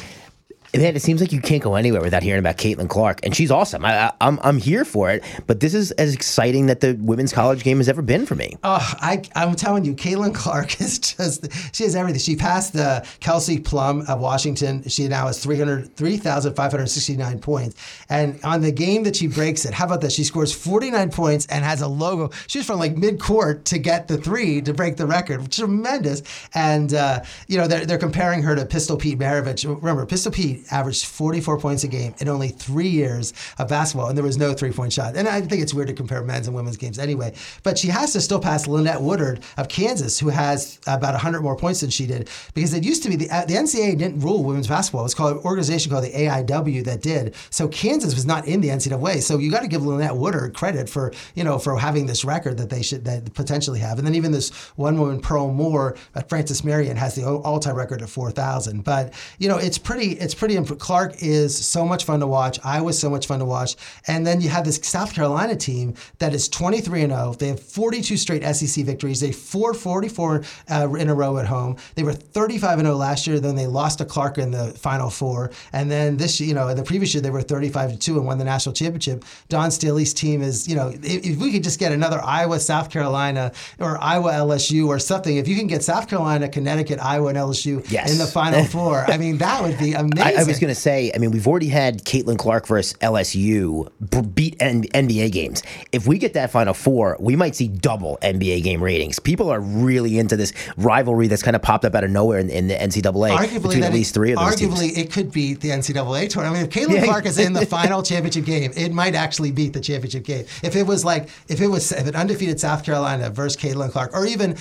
man, it seems like you can't go anywhere without hearing about Caitlin Clark, and she's awesome. I, I, I'm I'm here for it, but this is as exciting that the women's college game has ever been for me. Oh, I, I'm telling you, Caitlin Clark is just, she has everything. She passed the Kelsey Plum of Washington. She now has 300 3,569 points. And on the game that she breaks it, how about that? She scores 49 points and has a logo. She's from like mid court to get the three to break the record. Tremendous. And, uh, you know, they're, they're comparing her to Pistol Pete Maravich. Remember, Pistol Pete averaged 44 points a game in only three years of basketball, and there was no three point shot. And I think it's weird to compare men's and women's games anyway. But she has to still pass Lynette Woodard of Kansas, who has about 100 more points than she did, because it used to be the, uh, the NCAA didn't rule women's basketball. It was called an organization called the AIW that did. So Kansas was not in the NCAA. So you got to give Lynette Woodard credit for you know for having this record that they should that potentially have. And then even this one woman Pearl Moore, uh, Francis Marion, has the all time record at 4,000. But you know it's pretty it's pretty. Imp- Clark is so much fun to watch. Iowa's so much fun to watch. And then you have this South Carolina team that is 23 and 0. They have 42 straight SEC victories. They 444 uh, in a row at home. They were 35 and 0 last year. Then they lost to Clark in the Final Four. And then this, you know, the previous year they were 35 to 2 and won the national championship. Dawn Staley's team is, you know, if, if we could just get another Iowa, South Carolina, or Iowa, LSU, or something, if you can get South Carolina, Connecticut, Iowa, and LSU Yes. in the Final Four, I mean, that would be amazing. I, I was going to say, I mean, we've already had Caitlin Clark versus LSU beat N- NBA games. If we get that Final Four, we might see double NBA game ratings. People are really into this rivalry that's kind of popped up out of nowhere in, in the NCAA arguably between that at least it, three of those arguably teams. it could beat the NCAA tournament. I mean, if Caitlin Yeah. Clark is in the final championship game, it might actually beat the championship game. If it was like if it was if an undefeated South Carolina versus Caitlin Clark, or even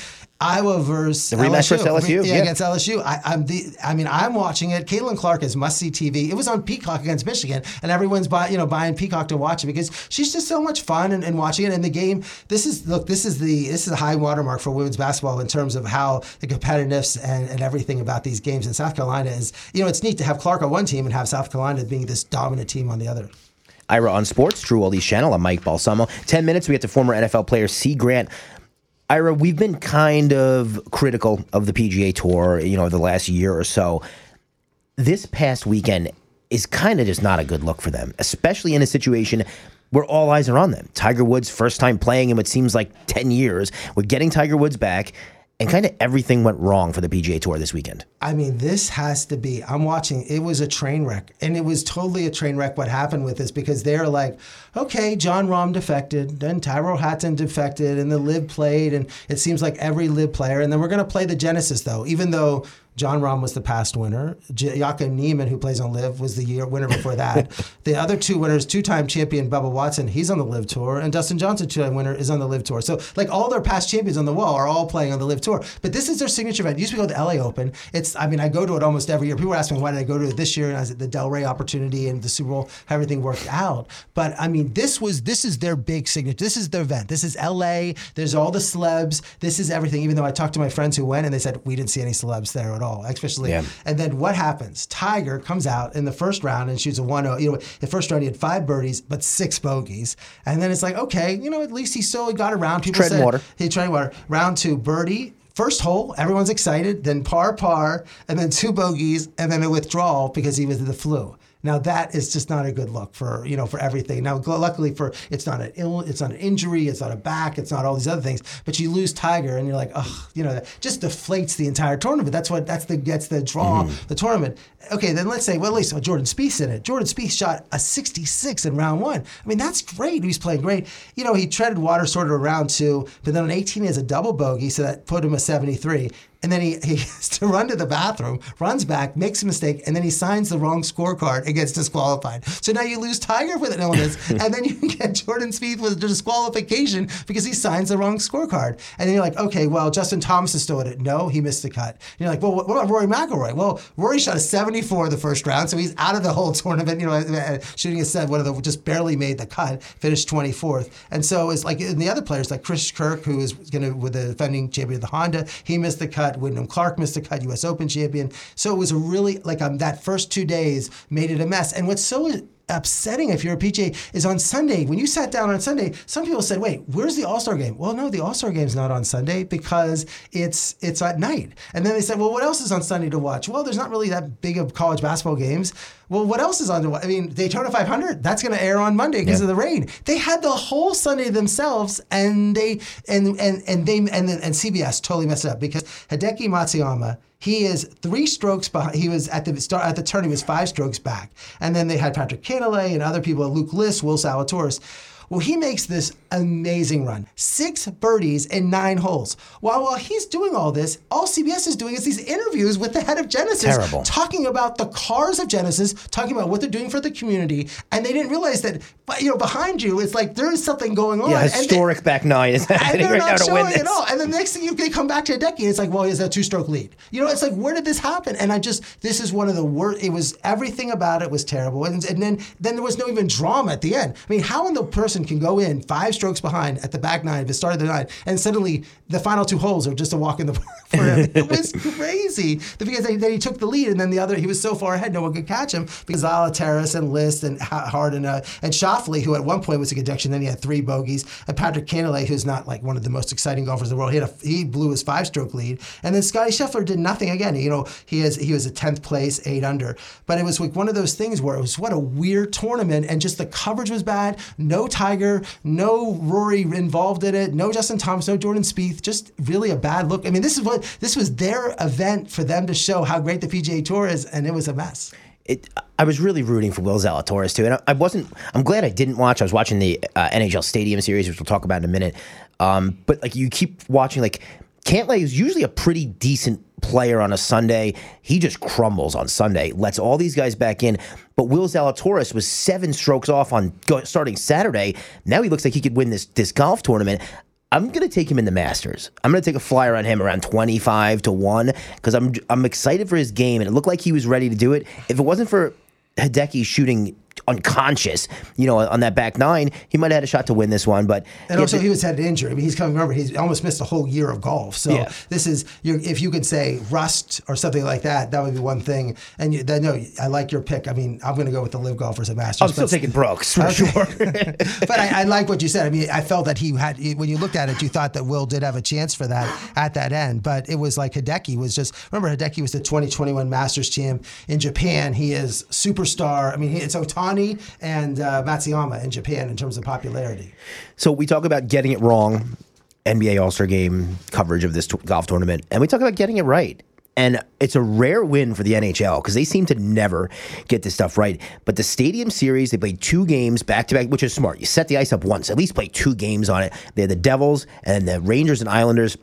Iowa versus The rematch versus LSU, yeah, yeah. against LSU. I, I'm the. I mean, I'm watching it. Caitlin Clark is must see TV. It was on Peacock against Michigan, and everyone's buy, you know buying Peacock to watch it because she's just so much fun and, and watching it. And the game, this is look, this is the this is a high watermark for women's basketball in terms of how the competitiveness and, and everything about these games. And South Carolina is, you know, it's neat to have Clark on one team and have South Carolina being this dominant team on the other. Ira on Sports, True Oldies Channel. I'm Mike Balsamo. 10 minutes, we get to former NFL player Cie Grant. Ira, we've been kind of critical of the PGA Tour, you know, the last year or so. This past weekend is kind of just not a good look for them, especially in a situation where all eyes are on them. Tiger Woods' first time playing in what seems like 10 years. We're getting Tiger Woods back, and kind of everything went wrong for the PGA Tour this weekend. I mean, this has to be. I'm watching. It was a train wreck, and it was totally a train wreck. What happened with this? Because they're like, okay, Jon Rahm defected, then Tyrell Hatton defected, and the LIV played, and it seems like every LIV player. And then we're going to play the Genesis though, even though Jon Rahm was the past winner. J- Joaquin Niemann, who plays on LIV, was the year winner before that. the other two winners, two-time champion Bubba Watson, he's on the LIV Tour, and Dustin Johnson, two-time winner, is on the LIV Tour. So like all their past champions on the wall are all playing on the LIV Tour. But this is their signature event. It used to be called the LA Open. It's I mean I go to it almost every year. People ask me why did I go to it this year, and I said the Delray opportunity and the Super Bowl, how everything worked out. But I mean this was this is their big signature. This is their event. This is LA. There's all the celebs. This is everything. Even though I talked to my friends who went and they said we didn't see any celebs there at all, especially. Yeah. And then what happens? Tiger comes out in the first round and shoots a 1 0. You know, the first round he had five birdies, but six bogeys. And then it's like, okay, you know, at least he still got around. People treading said water. he treading water. Round two, birdie. First hole, everyone's excited. Then par, par, and then two bogeys, and then a withdrawal because he was the flu. Now that is just not a good look for you know for everything. Now gl- luckily for it's not an ill, it's not an injury, it's not a back, it's not all these other things. But you lose Tiger, and you're like, oh, you know, that just deflates the entire tournament. That's what that's the that's the draw mm-hmm. the tournament. Okay, then let's say well at least oh, Jordan Spieth's in it. Jordan Spieth shot a 66 in round one. I mean that's great. He's playing great. You know he treaded water sort of around two, but then on 18 he has a double bogey, so that put him a 73. And then he, he has to run to the bathroom, runs back, makes a mistake, and then he signs the wrong scorecard and gets disqualified. So now you lose Tiger with an illness, and then you get Jordan Spieth with a disqualification because he signs the wrong scorecard. And then you're like, okay, well, Justin Thomas is still in it. No, he missed the cut. And you're like, well, what about Rory McIlroy? Well, Rory shot a 74 the first round, so he's out of the whole tournament. You know, uh, shooting a set, one of the just barely made the cut, finished 24th. And so it's like and the other players, like Chris Kirk, who is going to with the defending champion of the Honda, he missed the cut. Wyndham Clark missed the cut, U.S. Open champion. So it was a really like um, that first two days made it a mess. And what's so upsetting if you're a PJ is on Sunday. When you sat down on Sunday, some people said, "Wait, where's the All Star game?" Well, no, the All Star game's not on Sunday because it's it's at night. And then they said, "Well, what else is on Sunday to watch?" Well, there's not really that big of college basketball games. Well, what else is on the? I mean, Daytona 500 that's going to air on Monday because of the rain. They had the whole Sunday themselves, and they and and and they and then and CBS totally messed it up because Hideki Matsuyama. He is three strokes behind. He was at the start at the turn. He was five strokes back, and then they had Patrick Cantlay and other people, Luke List, Will Zalatoris. Well, he makes this amazing run. Six birdies in nine holes. While while he's doing all this, all CBS is doing is these interviews with the head of Genesis, Terrible. talking about the cars of Genesis, talking about what they're doing for the community, and they didn't realize that, you know, behind you, it's like there is something going on. Yeah, And they- historic back nine is and happening they're right now not to showing win it this. all. And the next thing you they come back to a decade, it's like, well, is that two stroke lead? You know, it's like, where did this happen? And I just, this is one of the worst. It was everything about it was terrible. And, and then then there was no even drama at the end. I mean, how in the person can go in five strokes behind at the back nine, the start of the nine, and suddenly the final two holes are just a walk in the park for him. it was crazy because then he took the lead, and then the other he was so far ahead, no one could catch him because Zalatoris and List and Ha- Harden uh, and Schauffele, who at one point was a conjunction, then he had three bogeys, and Patrick Cantlay, who's not like one of the most exciting golfers in the world, he had a, he blew his five stroke lead, and then Scotty Scheffler did nothing again. You know, he has he was a tenth place, eight under, but it was like one of those things where it was what a weird tournament, and just the coverage was bad. No Tiger, no Rory involved in it, no Justin Thomas, no Jordan Spieth, just really a bad look. I mean, this is what this was their event for them to show how great the PGA Tour is, and it was a mess. it, I was really rooting for Will Zalatoris too, and I, I wasn't. I'm glad I didn't watch. I was watching the uh, NHL Stadium series, which we'll talk about in a minute. Um, but like you keep watching, like Cantlay is usually a pretty decent player on a Sunday. He just crumbles on Sunday, lets all these guys back in. But Will Zalatoris was seven strokes off on go, starting Saturday. Now he looks like he could win this this golf tournament. I'm gonna take him in the Masters. I'm gonna take a flyer on him around 25 to one because I'm I'm excited for his game, and it looked like he was ready to do it. If it wasn't for Hideki shooting unconscious, you know, on that back nine, he might have had a shot to win this one. But And also, he was had an injury. I mean, he's coming. Remember, he's almost missed a whole year of golf. So Yeah. this is, if you could say rust or something like that, that would be one thing. And you, then, no, I like your pick. I mean, I'm going to go with the live golfers at Masters. I'm still taking Brooks for Okay. sure. but I, I like what you said. I mean, I felt that he had when you looked at it, you thought that Will did have a chance for that at that end. But it was like Hideki was just remember Hideki was the 2021 Masters champ in Japan. He is superstar. I mean, he, it's Ohtani and uh, Matsuyama in Japan in terms of popularity. So we talk about getting it wrong, NBA All Star Game coverage of this t- golf tournament, and we talk about getting it right. And it's a rare win for the NHL because they seem to never get this stuff right. But the Stadium Series, they played two games back to back, which is smart. You set the ice up once, at least play two games on it. They had the Devils and the Rangers and Islanders.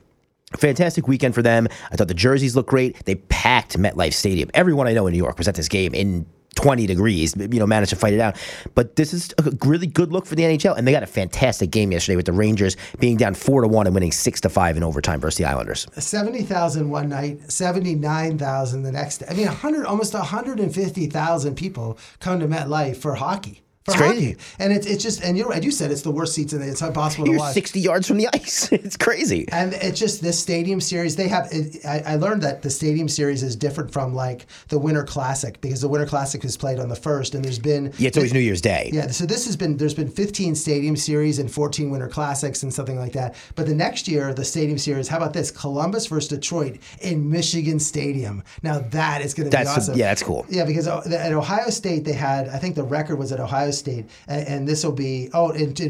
fantastic weekend for them. I thought the jerseys looked great. They packed MetLife Stadium. Everyone I know in New York was at this game in 20 degrees, you know, managed to fight it out. But this is a really good look for the NHL, and they got a fantastic game yesterday with the Rangers being down four to one and winning six to five in overtime versus the Islanders. Seventy thousand one night, seventy nine thousand the next. I mean, hundred, almost hundred and fifty thousand people come to MetLife for hockey. It's hockey. crazy. and it's it's just and you know, as you said, it's the worst seats in the. It's impossible to You're watch. 60 yards from the ice. it's crazy. And it's just this stadium series. They have. It, I, I learned that the stadium series is different from like the Winter Classic because the Winter Classic is played on the first, and there's been Yeah, it's always New Year's Day. yeah. So this has been there's been 15 stadium series and 14 Winter Classics and something like that. But the next year the stadium series. How about this? Columbus versus Detroit in Michigan Stadium. Now that is going to be awesome. yeah, that's cool. Yeah, because uh, at Ohio State they had, I think the record was at Ohio State, and, and this will be oh,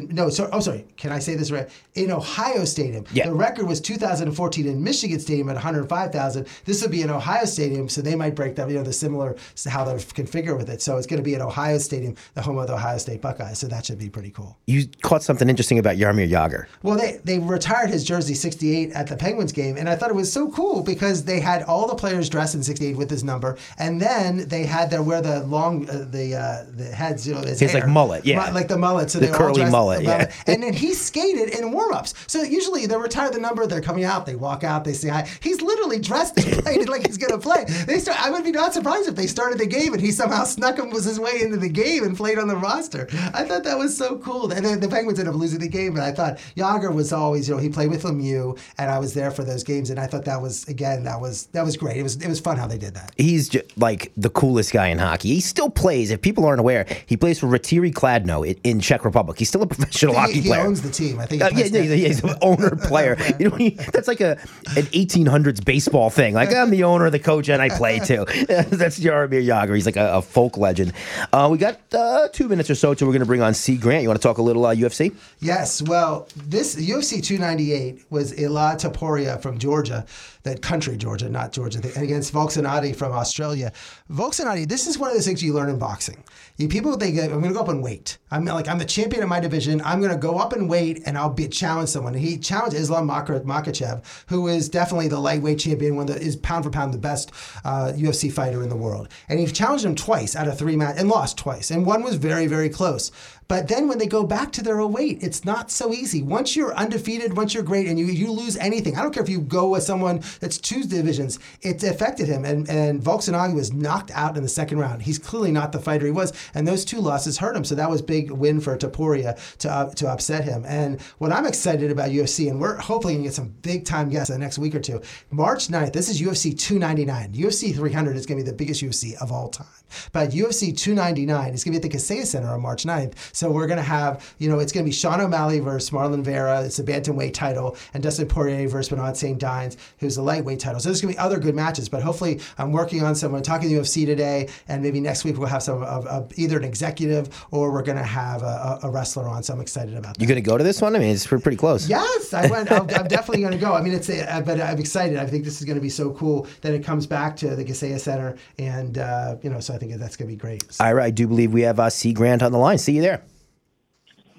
no, so oh, sorry, can I say this right? In Ohio Stadium, Yeah. the record was 2014 in Michigan Stadium at 105,000. This will be in Ohio Stadium, so they might break that, you know, the similar how they're configured with it. So it's going to be at Ohio Stadium, the home of the Ohio State Buckeyes. So that should be pretty cool. You caught something interesting about Jaromir Jagr. Well, they, they retired his jersey 68 at the Penguins game, and I thought it was so cool because they had all the players dressed in 68 with his number, and then they had their wear the long uh, the uh, the heads, you know, his, His, like, mullet, yeah. Like the mullet. So The they were all curly mullet, yeah. and then he skated in warm-ups. So usually they retire the number, they're coming out, they walk out, they say hi. He's literally dressed and played like he's gonna play. They start. I would be not surprised if they started the game and he somehow snuck him was his way into the game and played on the roster. I thought that was so cool. And then the Penguins ended up losing the game, but I thought Jagr was always, you know, he played with Lemieux, and I was there for those games, and I thought that was again that was that was great. It was it was fun how they did that. He's just like the coolest guy in hockey. He still plays. If people aren't aware, he plays for Rytíři Kladno in, in Czech Republic. He's still a professional hockey he player. He owns the team. I think. Uh, yeah, yeah, yeah, he's an owner player. You know, he, that's like a an 1800s baseball thing. Like I'm the owner, the coach, and I play too. that's Jaromir Jagr. He's like a, a folk legend. Uh, we got uh, two minutes or so till we're going to bring on Cie Grant. You want to talk a little uh, UFC? Yes, well, this UFC 298 was Ilia Topuria from Georgia, that country Georgia, not Georgia, and against Volkanovski from Australia. Volkanovski, this is one of those things you learn in boxing. You people think I'm going to go up and wait. I'm like I'm the champion of my division. I'm going to go up and wait, and I'll be challenge someone. And he challenged Islam Makhachev, who is definitely the lightweight champion, one that is pound for pound the best uh, UFC fighter in the world. And he challenged him twice out of three matches and lost twice, and one was very very close. But then when they go back to their 08, it's not so easy. Once you're undefeated, once you're great, and you, you lose anything, I don't care if you go with someone that's two divisions, it affected him. And, and Volkanovski was knocked out in the second round. He's clearly not the fighter he was. And those two losses hurt him. So that was big win for Topuria to, uh, to upset him. And what I'm excited about UFC, and we're hopefully going to get some big time guests in the next week or two, March 9th, this is UFC 299. UFC 300 is going to be the biggest UFC of all time. But UFC 299 is going to be at the Kaseya Center on March 9th. So we're going to have, you know, it's going to be Sean O'Malley versus Marlon Vera. It's a bantamweight title, and Dustin Poirier versus Bernard Saint-Denis, who's a lightweight title. So there's going to be other good matches. But hopefully, I'm working on some. I'm talking to UFC today, and maybe next week we'll have some of, of either an executive or we're going to have a, a, wrestler on. So I'm excited about that. You're going to go to this one? I mean, it's pretty close. Yes, I went. I'm, I'm definitely going to go. I mean, it's a, but I'm excited. I think this is going to be so cool that it comes back to the Kaseya Center, and uh, you know, so I think that's going to be great. So- Ira, I do believe we have uh, Cie Grant on the line. See you there.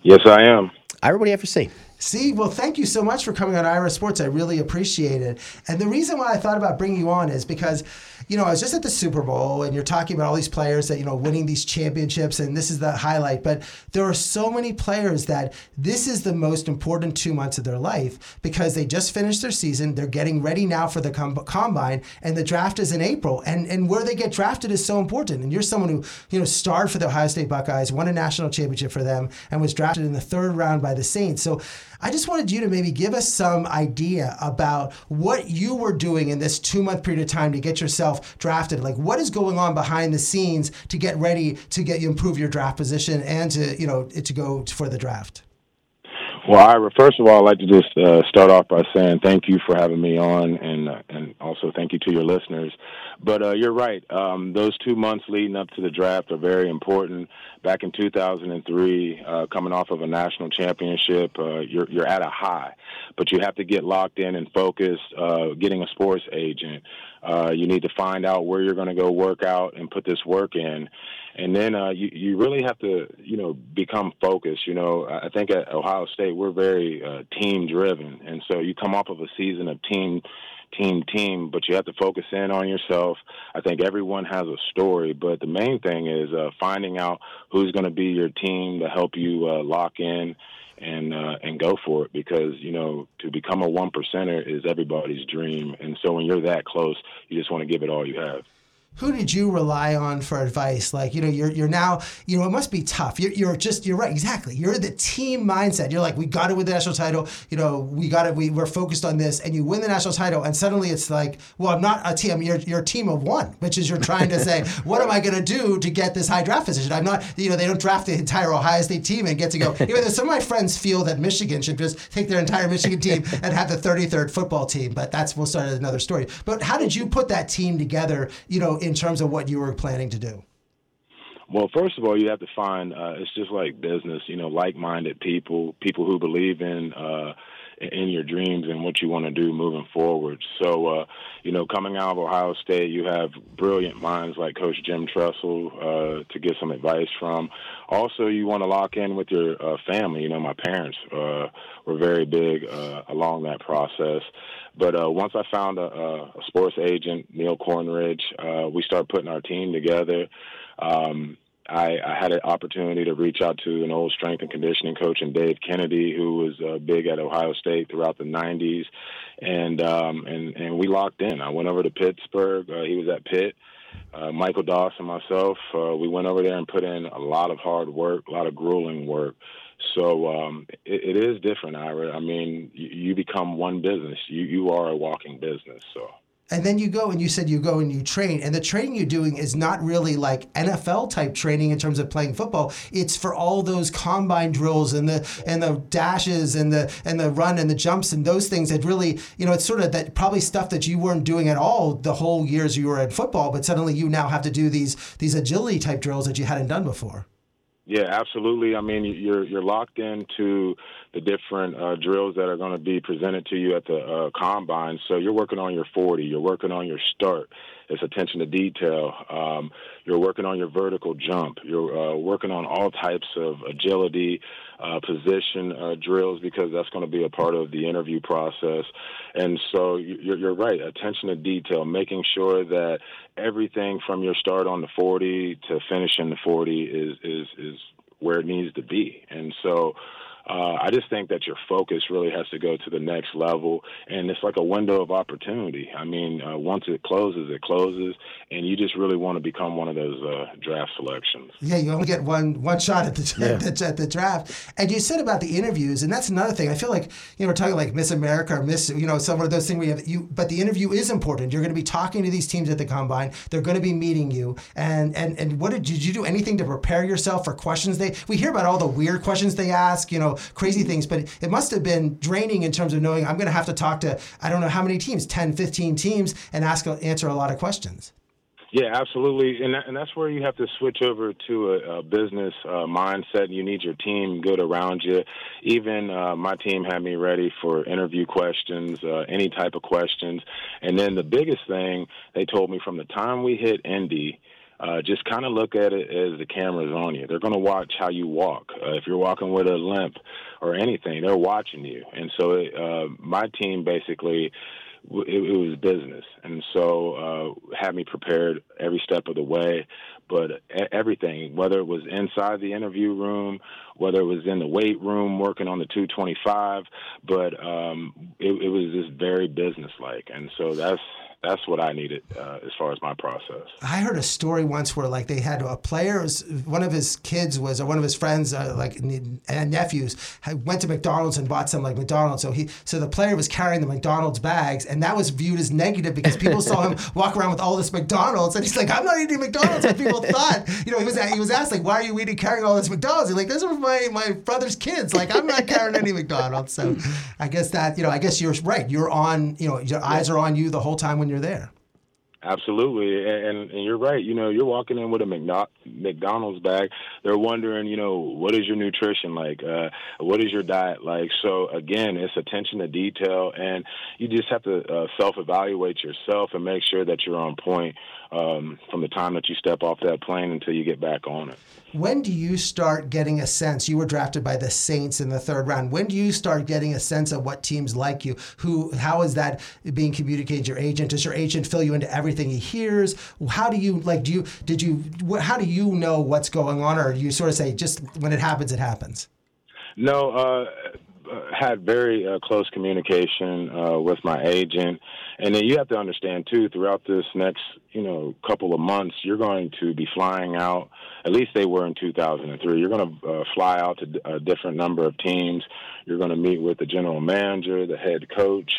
Yes, I am. Ira, what do you have for Cie? See, well, thank you so much for coming on Ira Sports. I really appreciate it. And the reason why I thought about bringing you on is because, you know, I was just at the Super Bowl and you're talking about all these players that, you know, winning these championships and this is the highlight. But there are so many players that this is the most important two months of their life because they just finished their season. They're getting ready now for the com- combine and the draft is in April. And, and where they get drafted is so important. And you're someone who, you know, starred for the Ohio State Buckeyes, won a national championship for them, and was drafted in the third round by the Saints. So I just wanted you to maybe give us some idea about what you were doing in this two month period of time to get yourself drafted. Like what is going on behind the scenes to get ready to get you improve your draft position and to you know to go for the draft. Well, Ira, first of all, I'd like to just uh, start off by saying thank you for having me on, and uh, and also thank you to your listeners. But uh, you're right; um, those two months leading up to the draft are very important. Back in 2003, uh, coming off of a national championship, uh, you're you're at a high, but you have to get locked in and focused. Uh, getting a sports agent, uh, you need to find out where you're going to go work out and put this work in. And then uh, you you really have to you know become focused. You know, I think at Ohio State we're very uh, team driven, and so you come off of a season of team team team, but you have to focus in on yourself. I think everyone has a story, but the main thing is uh, finding out who's going to be your team to help you uh, lock in and uh, and go for it because you know to become a one percenter is everybody's dream, and so when you're that close, you just want to give it all you have who did you rely on for advice? Like, you know, you're you're now, you know, it must be tough. You're, you're just, you're right, exactly. You're the team mindset. You're like, we got it with the national title. You know, we got it. We we're focused on this, and you win the national title, and suddenly it's like, well, I'm not a team. You're you're a team of one, which is you're trying to say, what am I going to do to get this high draft position? I'm not, you know, they don't draft the entire Ohio State team and get to go. Even though some of my friends feel that Michigan should just take their entire Michigan team and have the 33rd football team, but that's we'll start another story. But how did you put that team together? You know, in terms of what you were planning to do? Well, first of all, you have to find uh, it's just like business, you know, like-minded people, people who believe in uh, in your dreams and what you want to do moving forward. So, uh, you know, coming out of Ohio State, you have brilliant minds like Coach Jim Tressel uh, to get some advice from. Also, you want to lock in with your uh, family. You know, my parents uh, were very big uh, along that process. But uh, once I found a, a sports agent, Neil Cornrich, uh, we started putting our team together. Um, I, I, had an opportunity to reach out to an old strength and conditioning coach and Dave Kennedy, who was uh, big at Ohio State throughout the '90s, and um, and and we locked in. I went over to Pittsburgh. Uh, he was at Pitt. Uh, Michael Doss and myself, uh, we went over there and put in a lot of hard work, a lot of grueling work. So um, it, it is different, Ira. I mean, you, you become one business. You you are a walking business. So. And then you go and you said you go and you train, and the training you're doing is not really like NFL type training in terms of playing football. It's for all those combine drills and the and the dashes and the and the run and the jumps and those things that really, you know, it's sort of that probably stuff that you weren't doing at all the whole years you were at football, but suddenly you now have to do these these agility type drills that you hadn't done before. Yeah, absolutely. I mean, you're you're locked into the different uh, drills that are going to be presented to you at the uh, combine. So you're working on your 40, you're working on your start. It's attention to detail. Um, you're working on your vertical jump. You're uh, working on all types of agility, uh, position uh, drills because that's going to be a part of the interview process. And so you're, you're right. Attention to detail, making sure that everything from your start on the 40 to finishing the 40 is is is where it needs to be. And so uh, I just think that your focus really has to go to the next level, and it's like a window of opportunity. I mean, uh, once it closes, it closes, and you just really want to become one of those uh, draft selections. Yeah, you only get one one shot at the, yeah. at the, at the draft. And you said about the interviews, and that's another thing. I feel like you know we're talking like Miss America or Miss, you know, some of those things we have. You, but the interview is important. You're going to be talking to these teams at the combine. They're going to be meeting you. And and and what did, did you do anything to prepare yourself for questions? They we hear about all the weird questions they ask. You know crazy things, but it must have been draining in terms of knowing I'm going to have to talk to, I don't know how many teams, 10, 15 teams, and ask, answer a lot of questions. Yeah, absolutely, and that, and that's where you have to switch over to a, a business uh, mindset. You need your team good around you. Even uh, my team had me ready for interview questions, uh, any type of questions, and then the biggest thing they told me from the time we hit Indy uh, just kind of look at it as the camera's on you. They're going to watch how you walk. Uh, if you're walking with a limp or anything, they're watching you. And so it, uh, my team basically, it, it was business. And so uh, had me prepared every step of the way. But everything, whether it was inside the interview room, whether it was in the weight room working on the 225, but um, it, it was just very businesslike. And so that's that's what I needed uh, as far as my process. I heard a story once where like they had a player, one of his kids was, or one of his friends, uh, like and nephews, went to McDonald's and bought some like McDonald's. So he, so the player was carrying the McDonald's bags, and that was viewed as negative because people saw him walk around with all this McDonald's, and he's like, I'm not eating McDonald's. And people thought, you know, he was he was asked like, why are you eating carrying all this McDonald's? He's like, those are my my brother's kids. Like I'm not carrying any McDonald's. So I guess that you know, I guess you're right. You're on, you know, your eyes are on you the whole time when you're there. Absolutely, and, and you're right. You know, you're walking in with a McDonald's bag. They're wondering, you know, what is your nutrition like? Uh, what is your diet like? So again, it's attention to detail, and you just have to uh, self-evaluate yourself and make sure that you're on point um, from the time that you step off that plane until you get back on it. When do you start getting a sense? You were drafted by the Saints in the third round. When do you start getting a sense of what teams like you? Who? How is that being communicated to your agent? Does your agent fill you into everything he hears? How do you like? Do you did you? How do you know what's going on, or do you sort of say just when it happens, it happens? No, uh, had very uh, close communication uh, with my agent, and then you have to understand too. Throughout this next, you know, couple of months, you're going to be flying out. At least they were in 2003. You're going to uh, fly out to a different number of teams. You're going to meet with the general manager, the head coach.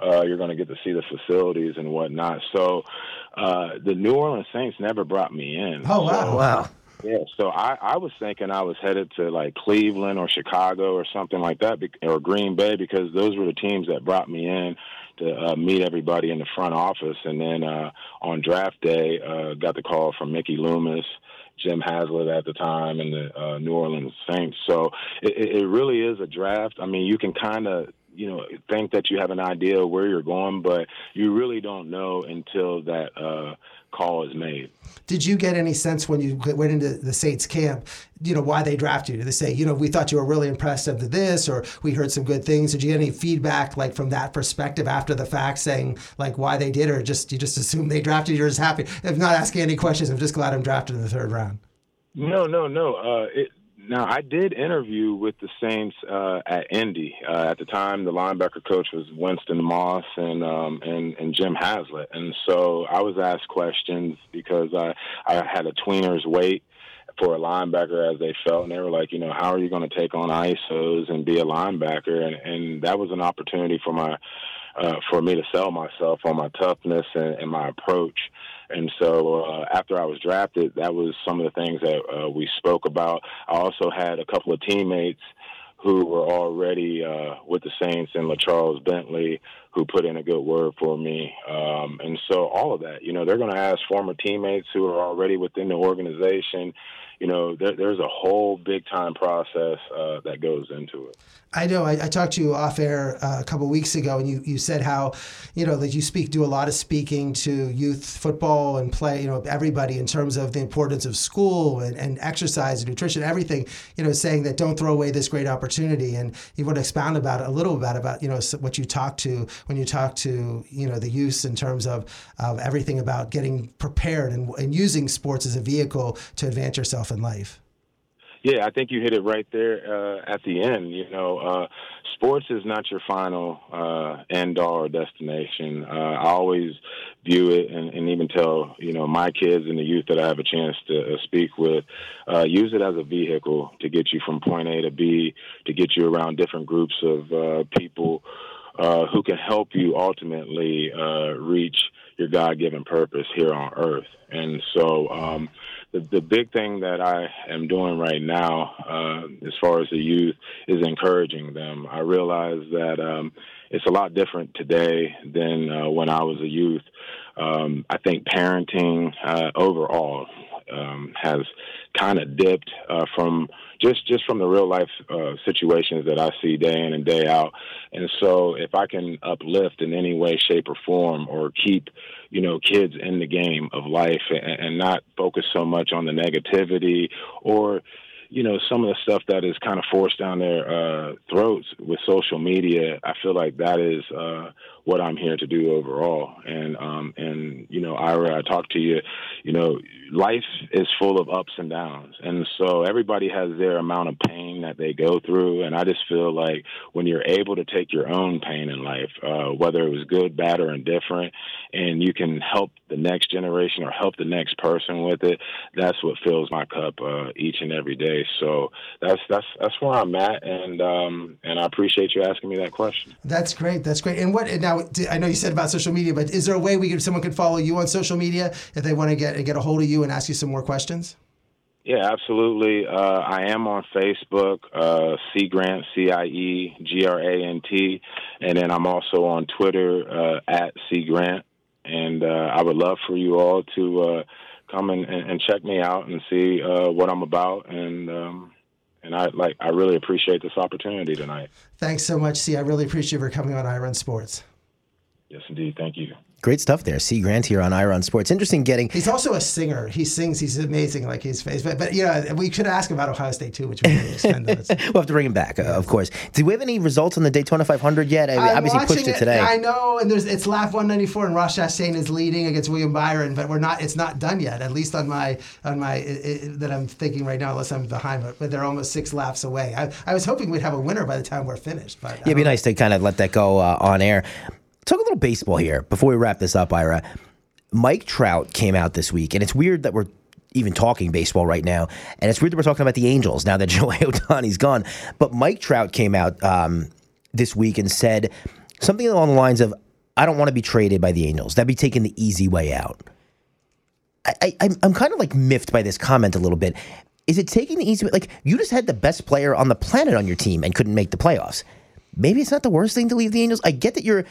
Uh, you're going to get to see the facilities and whatnot. So, uh, the New Orleans Saints never brought me in. Oh wow! So, Wow. Yeah, so I, I was thinking I was headed to like Cleveland or Chicago or something like that, or Green Bay, because those were the teams that brought me in to uh, meet everybody in the front office. And then uh, on draft day, uh, got the call from Mickey Loomis, Jim Haslett at the time, and the uh, New Orleans Saints. So it, it really is a draft. I mean, you can kind of you know think that you have an idea of where you're going, but you really don't know until that uh, call is made. Did you get any sense when you went into the Saints camp, you know, why they drafted you? Did they say, you know, we thought you were really impressed of this, or we heard some good things? Did you get any feedback, like from that perspective after the fact, saying like why they did, or just you just assume they drafted you? You're just happy. I'm not asking any questions. I'm just glad I'm drafted in the third round. No, no, no. Uh, it, now I did interview with the Saints uh, at Indy. Uh, at the time, the linebacker coach was Winston Moss and um, and and Jim Haslett, and so I was asked questions because I I had a tweener's weight for a linebacker as they felt, and they were like, you know, how are you going to take on ISOs and be a linebacker? And and that was an opportunity for my uh, for me to sell myself on my toughness and, and my approach. And so uh, after I was drafted, that was some of the things that uh, we spoke about. I also had a couple of teammates who were already uh, with the Saints and LeCharles Bentley, who put in a good word for me. Um, and so all of that, you know, they're going to ask former teammates who are already within the organization. You know, there, there's a whole big time process uh, that goes into it. I know. I, I talked to you off air uh, a couple weeks ago, and you, you said how, you know, that you speak, do a lot of speaking to youth football and play, you know, everybody in terms of the importance of school and, and exercise and nutrition, everything, you know, saying that don't throw away this great opportunity. And you want to expound about it a little about about you know what you talk to when you talk to you know the youth in terms of of everything about getting prepared and, and using sports as a vehicle to advance yourself in life. Yeah, I think you hit it right there uh, at the end. You know, uh, sports is not your final uh, end all or destination. Uh, I always view it and, and even tell you know my kids and the youth that I have a chance to uh, speak with, uh, use it as a vehicle to get you from point A to B, to get you around different groups of people uh, who can help you ultimately uh, reach your God-given purpose here on Earth. And so, um, the the big thing that I am doing right now, uh, as far as the youth, is encouraging them. I realize that um, it's a lot different today than uh, when I was a youth. Um, I think parenting uh, overall um, has kind of dipped uh, from just just from the real life uh, situations that I see day in and day out. And so, if I can uplift in any way, shape, or form, or keep you know kids in the game of life and, and not focus so much on the negativity or you know some of the stuff that is kind of forced down their uh, throats with social media. I feel like that is uh, what I'm here to do overall. And um, and you know, Ira, I talked to you. You know, life is full of ups and downs, and so everybody has their amount of pain that they go through. And I just feel like when you're able to take your own pain in life, uh, whether it was good, bad, or indifferent, and you can help the next generation or help the next person with it, that's what fills my cup uh, each and every day. So that's that's that's where I'm at, and um, and I appreciate you asking me that question. That's great. That's great. And what now? I know you said about social media, but is there a way we could someone could follow you on social media if they want to get get a hold of you and ask you some more questions? Yeah, absolutely. Uh, I am on Facebook, uh, Cie Grant, C I E G R A N T, and then I'm also on Twitter uh, at Cie Grant. And uh, I would love for you all to uh, come and, and check me out and see uh, what I'm about. And um, and I like I really appreciate this opportunity tonight. Thanks so much, Cie I really appreciate you for coming on Ira on Sports. Yes, indeed. Thank you. Great stuff there. Cie Grant here on Ira on Sports. Interesting getting. He's also a singer. He sings. He's amazing. Like his face. But, but yeah, we should ask about Ohio State too, which we didn't spend on. we'll have to bring him back, uh, of course. Do we have any results on the Daytona 500 yet? I mean, I'm obviously pushed watching it today. I know, and there's it's lap 194, and Ross Chastain is leading against William Byron, but we're not. It's not done yet. At least on my on my i i that I'm thinking right now, unless I'm behind. But, but they're almost six laps away. I, I was hoping we'd have a winner by the time we're finished. But Yeah, it'd be nice to kind of let that go uh, on air. Talk a little baseball here before we wrap this up, Ira. Mike Trout came out this week, and it's weird that we're even talking baseball right now, and it's weird that we're talking about the Angels now that Shohei Ohtani's gone. But Mike Trout came out um, this week and said something along the lines of, "I don't want to be traded by the Angels. That'd be taking the easy way out." I, I, I'm, I'm kind of like miffed by this comment a little bit. Is it taking the easy way? Like you just had the best player on the planet on your team and couldn't make the playoffs. Maybe it's not the worst thing to leave the Angels. I get that you're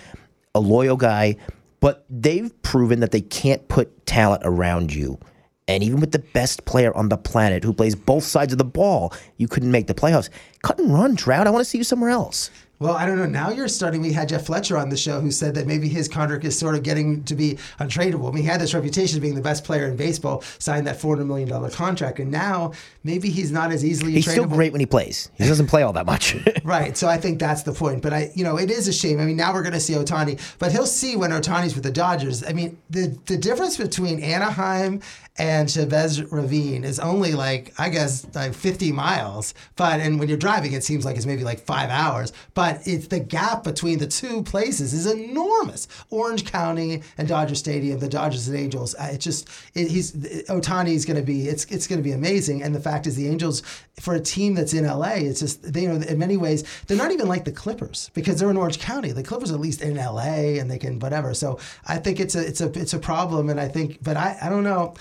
a loyal guy, but they've proven that they can't put talent around you. And even with the best player on the planet who plays both sides of the ball, you couldn't make the playoffs. Cut and run, Trout. I want to see you somewhere else. Well, I don't know. Now you're starting. We had Jeff Fletcher on the show who said that maybe his contract is sort of getting to be untradeable. I mean, he had this reputation of being the best player in baseball, signed that $400 million contract, and now maybe he's not as easily He's tradable. still great when he plays. He doesn't play all that much. Right. So I think that's the point. But I, you know, it is a shame. I mean, now we're going to see Ohtani, but he'll see when Ohtani's with the Dodgers. I mean, the the difference between Anaheim and Chavez Ravine is only like I guess like 50 miles. But and when you're driving, it seems like it's maybe like five hours. But it's the gap between the two places is enormous. Orange County and Dodger Stadium, the Dodgers and Angels. uh, It just it, he's is going to be it's it's going to be amazing. And the fact is, the Angels for a team that's in LA, it's just they you know in many ways they're not even like the Clippers because they're in Orange County. The Clippers are at least in LA and they can whatever. So I think it's a it's a it's a problem. And I think, but I I don't know.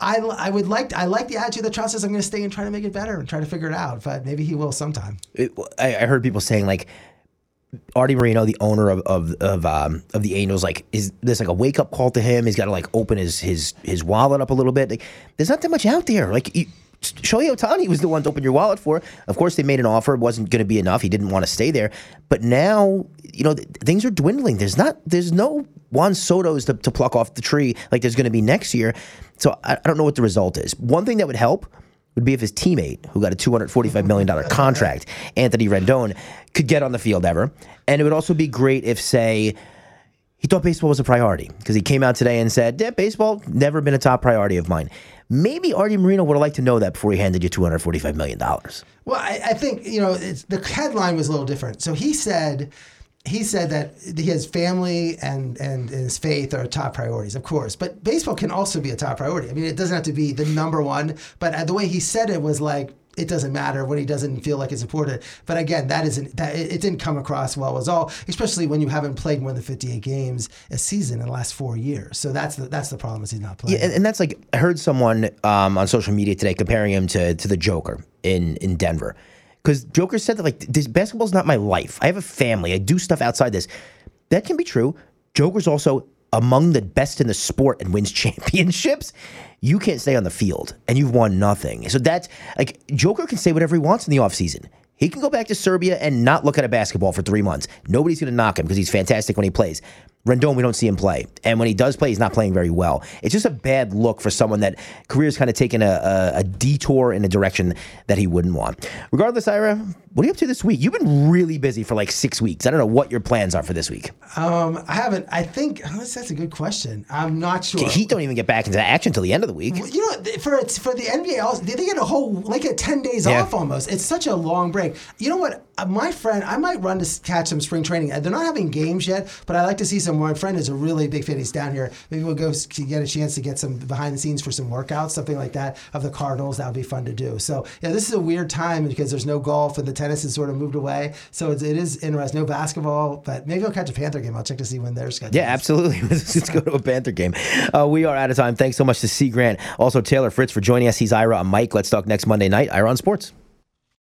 I, I would like I like the attitude that Trout says I'm going to stay and try to make it better and try to figure it out. But maybe he will sometime. it, I, I heard people saying like Arte Moreno, the owner of of of, um, of the Angels, like is there's like a wake up call to him. He's got to like open his his his wallet up a little bit. Like, there's not that much out there. Like you, Shohei Ohtani was the one to open your wallet for. Of course, they made an offer. It wasn't going to be enough. He didn't want to stay there. But now, you know, th- things are dwindling. There's not. There's no Juan Soto's to, to pluck off the tree like there's going to be next year. So I, I don't know what the result is. One thing that would help would be if his teammate, who got a $245 million contract, Anthony Rendon, could get on the field ever. And it would also be great if, say, he thought baseball was a priority because he came out today and said, yeah, baseball never been a top priority of mine. Maybe Arte Moreno would have liked to know that before he handed you $245 million. Well, I, I think you know the headline was a little different. So he said, he said that his family and and his faith are top priorities, of course. But baseball can also be a top priority. I mean, it doesn't have to be the number one. But the way he said it was like it doesn't matter when he doesn't feel like it's important. But again, that isn't that it, didn't come across well as all, especially when you haven't played more than 58 games a season in the last four years. So that's the that's the problem is he's not playing. Yeah, and, and that's like I heard someone um, on social media today comparing him to to the Joker in in Denver, because Joker said that like this basketball's not my life. I have a family. I do stuff outside this. That can be true. Joker's also among the best in the sport and wins championships. You can't stay on the field and you've won nothing. So that's like Joker can say whatever he wants in the offseason. He can go back to Serbia and not look at a basketball for three months. Nobody's going to knock him because he's fantastic when he plays. Rendon, we don't see him play. And when he does play, he's not playing very well. It's just a bad look for someone that career's kind of taken a, a, a detour in a direction that he wouldn't want. Regardless, Ira, what are you up to this week? You've been really busy for like six weeks. I don't know what your plans are for this week. Um, I haven't. I think that's, a good question. I'm not sure. He don't even get back into action until the end of the week. You know, for for the NBA, they they get a whole like a ten days Yeah. off almost. It's such a long break. You know what? Uh, My friend, I might run to catch some spring training. Uh, They're not having games yet, but I like to see some. My friend is a really big fan. He's down here. Maybe we'll go get a chance to get some behind the scenes for some workouts, something like that of the Cardinals. That would be fun to do. So yeah, this is a weird time because there's no golf and the tennis has sort of moved away. So it's, it is interesting. No basketball, but maybe I'll catch a Panther game. I'll check to see when they're scheduled. Yeah, absolutely. Let's let's go to a Panther game. Uh, we are out of time. Thanks so much to Cie Grant. Also, Taylor Fritz for joining us. He's Ira. I'm Mike. Let's talk next Monday night. Ira on Sports.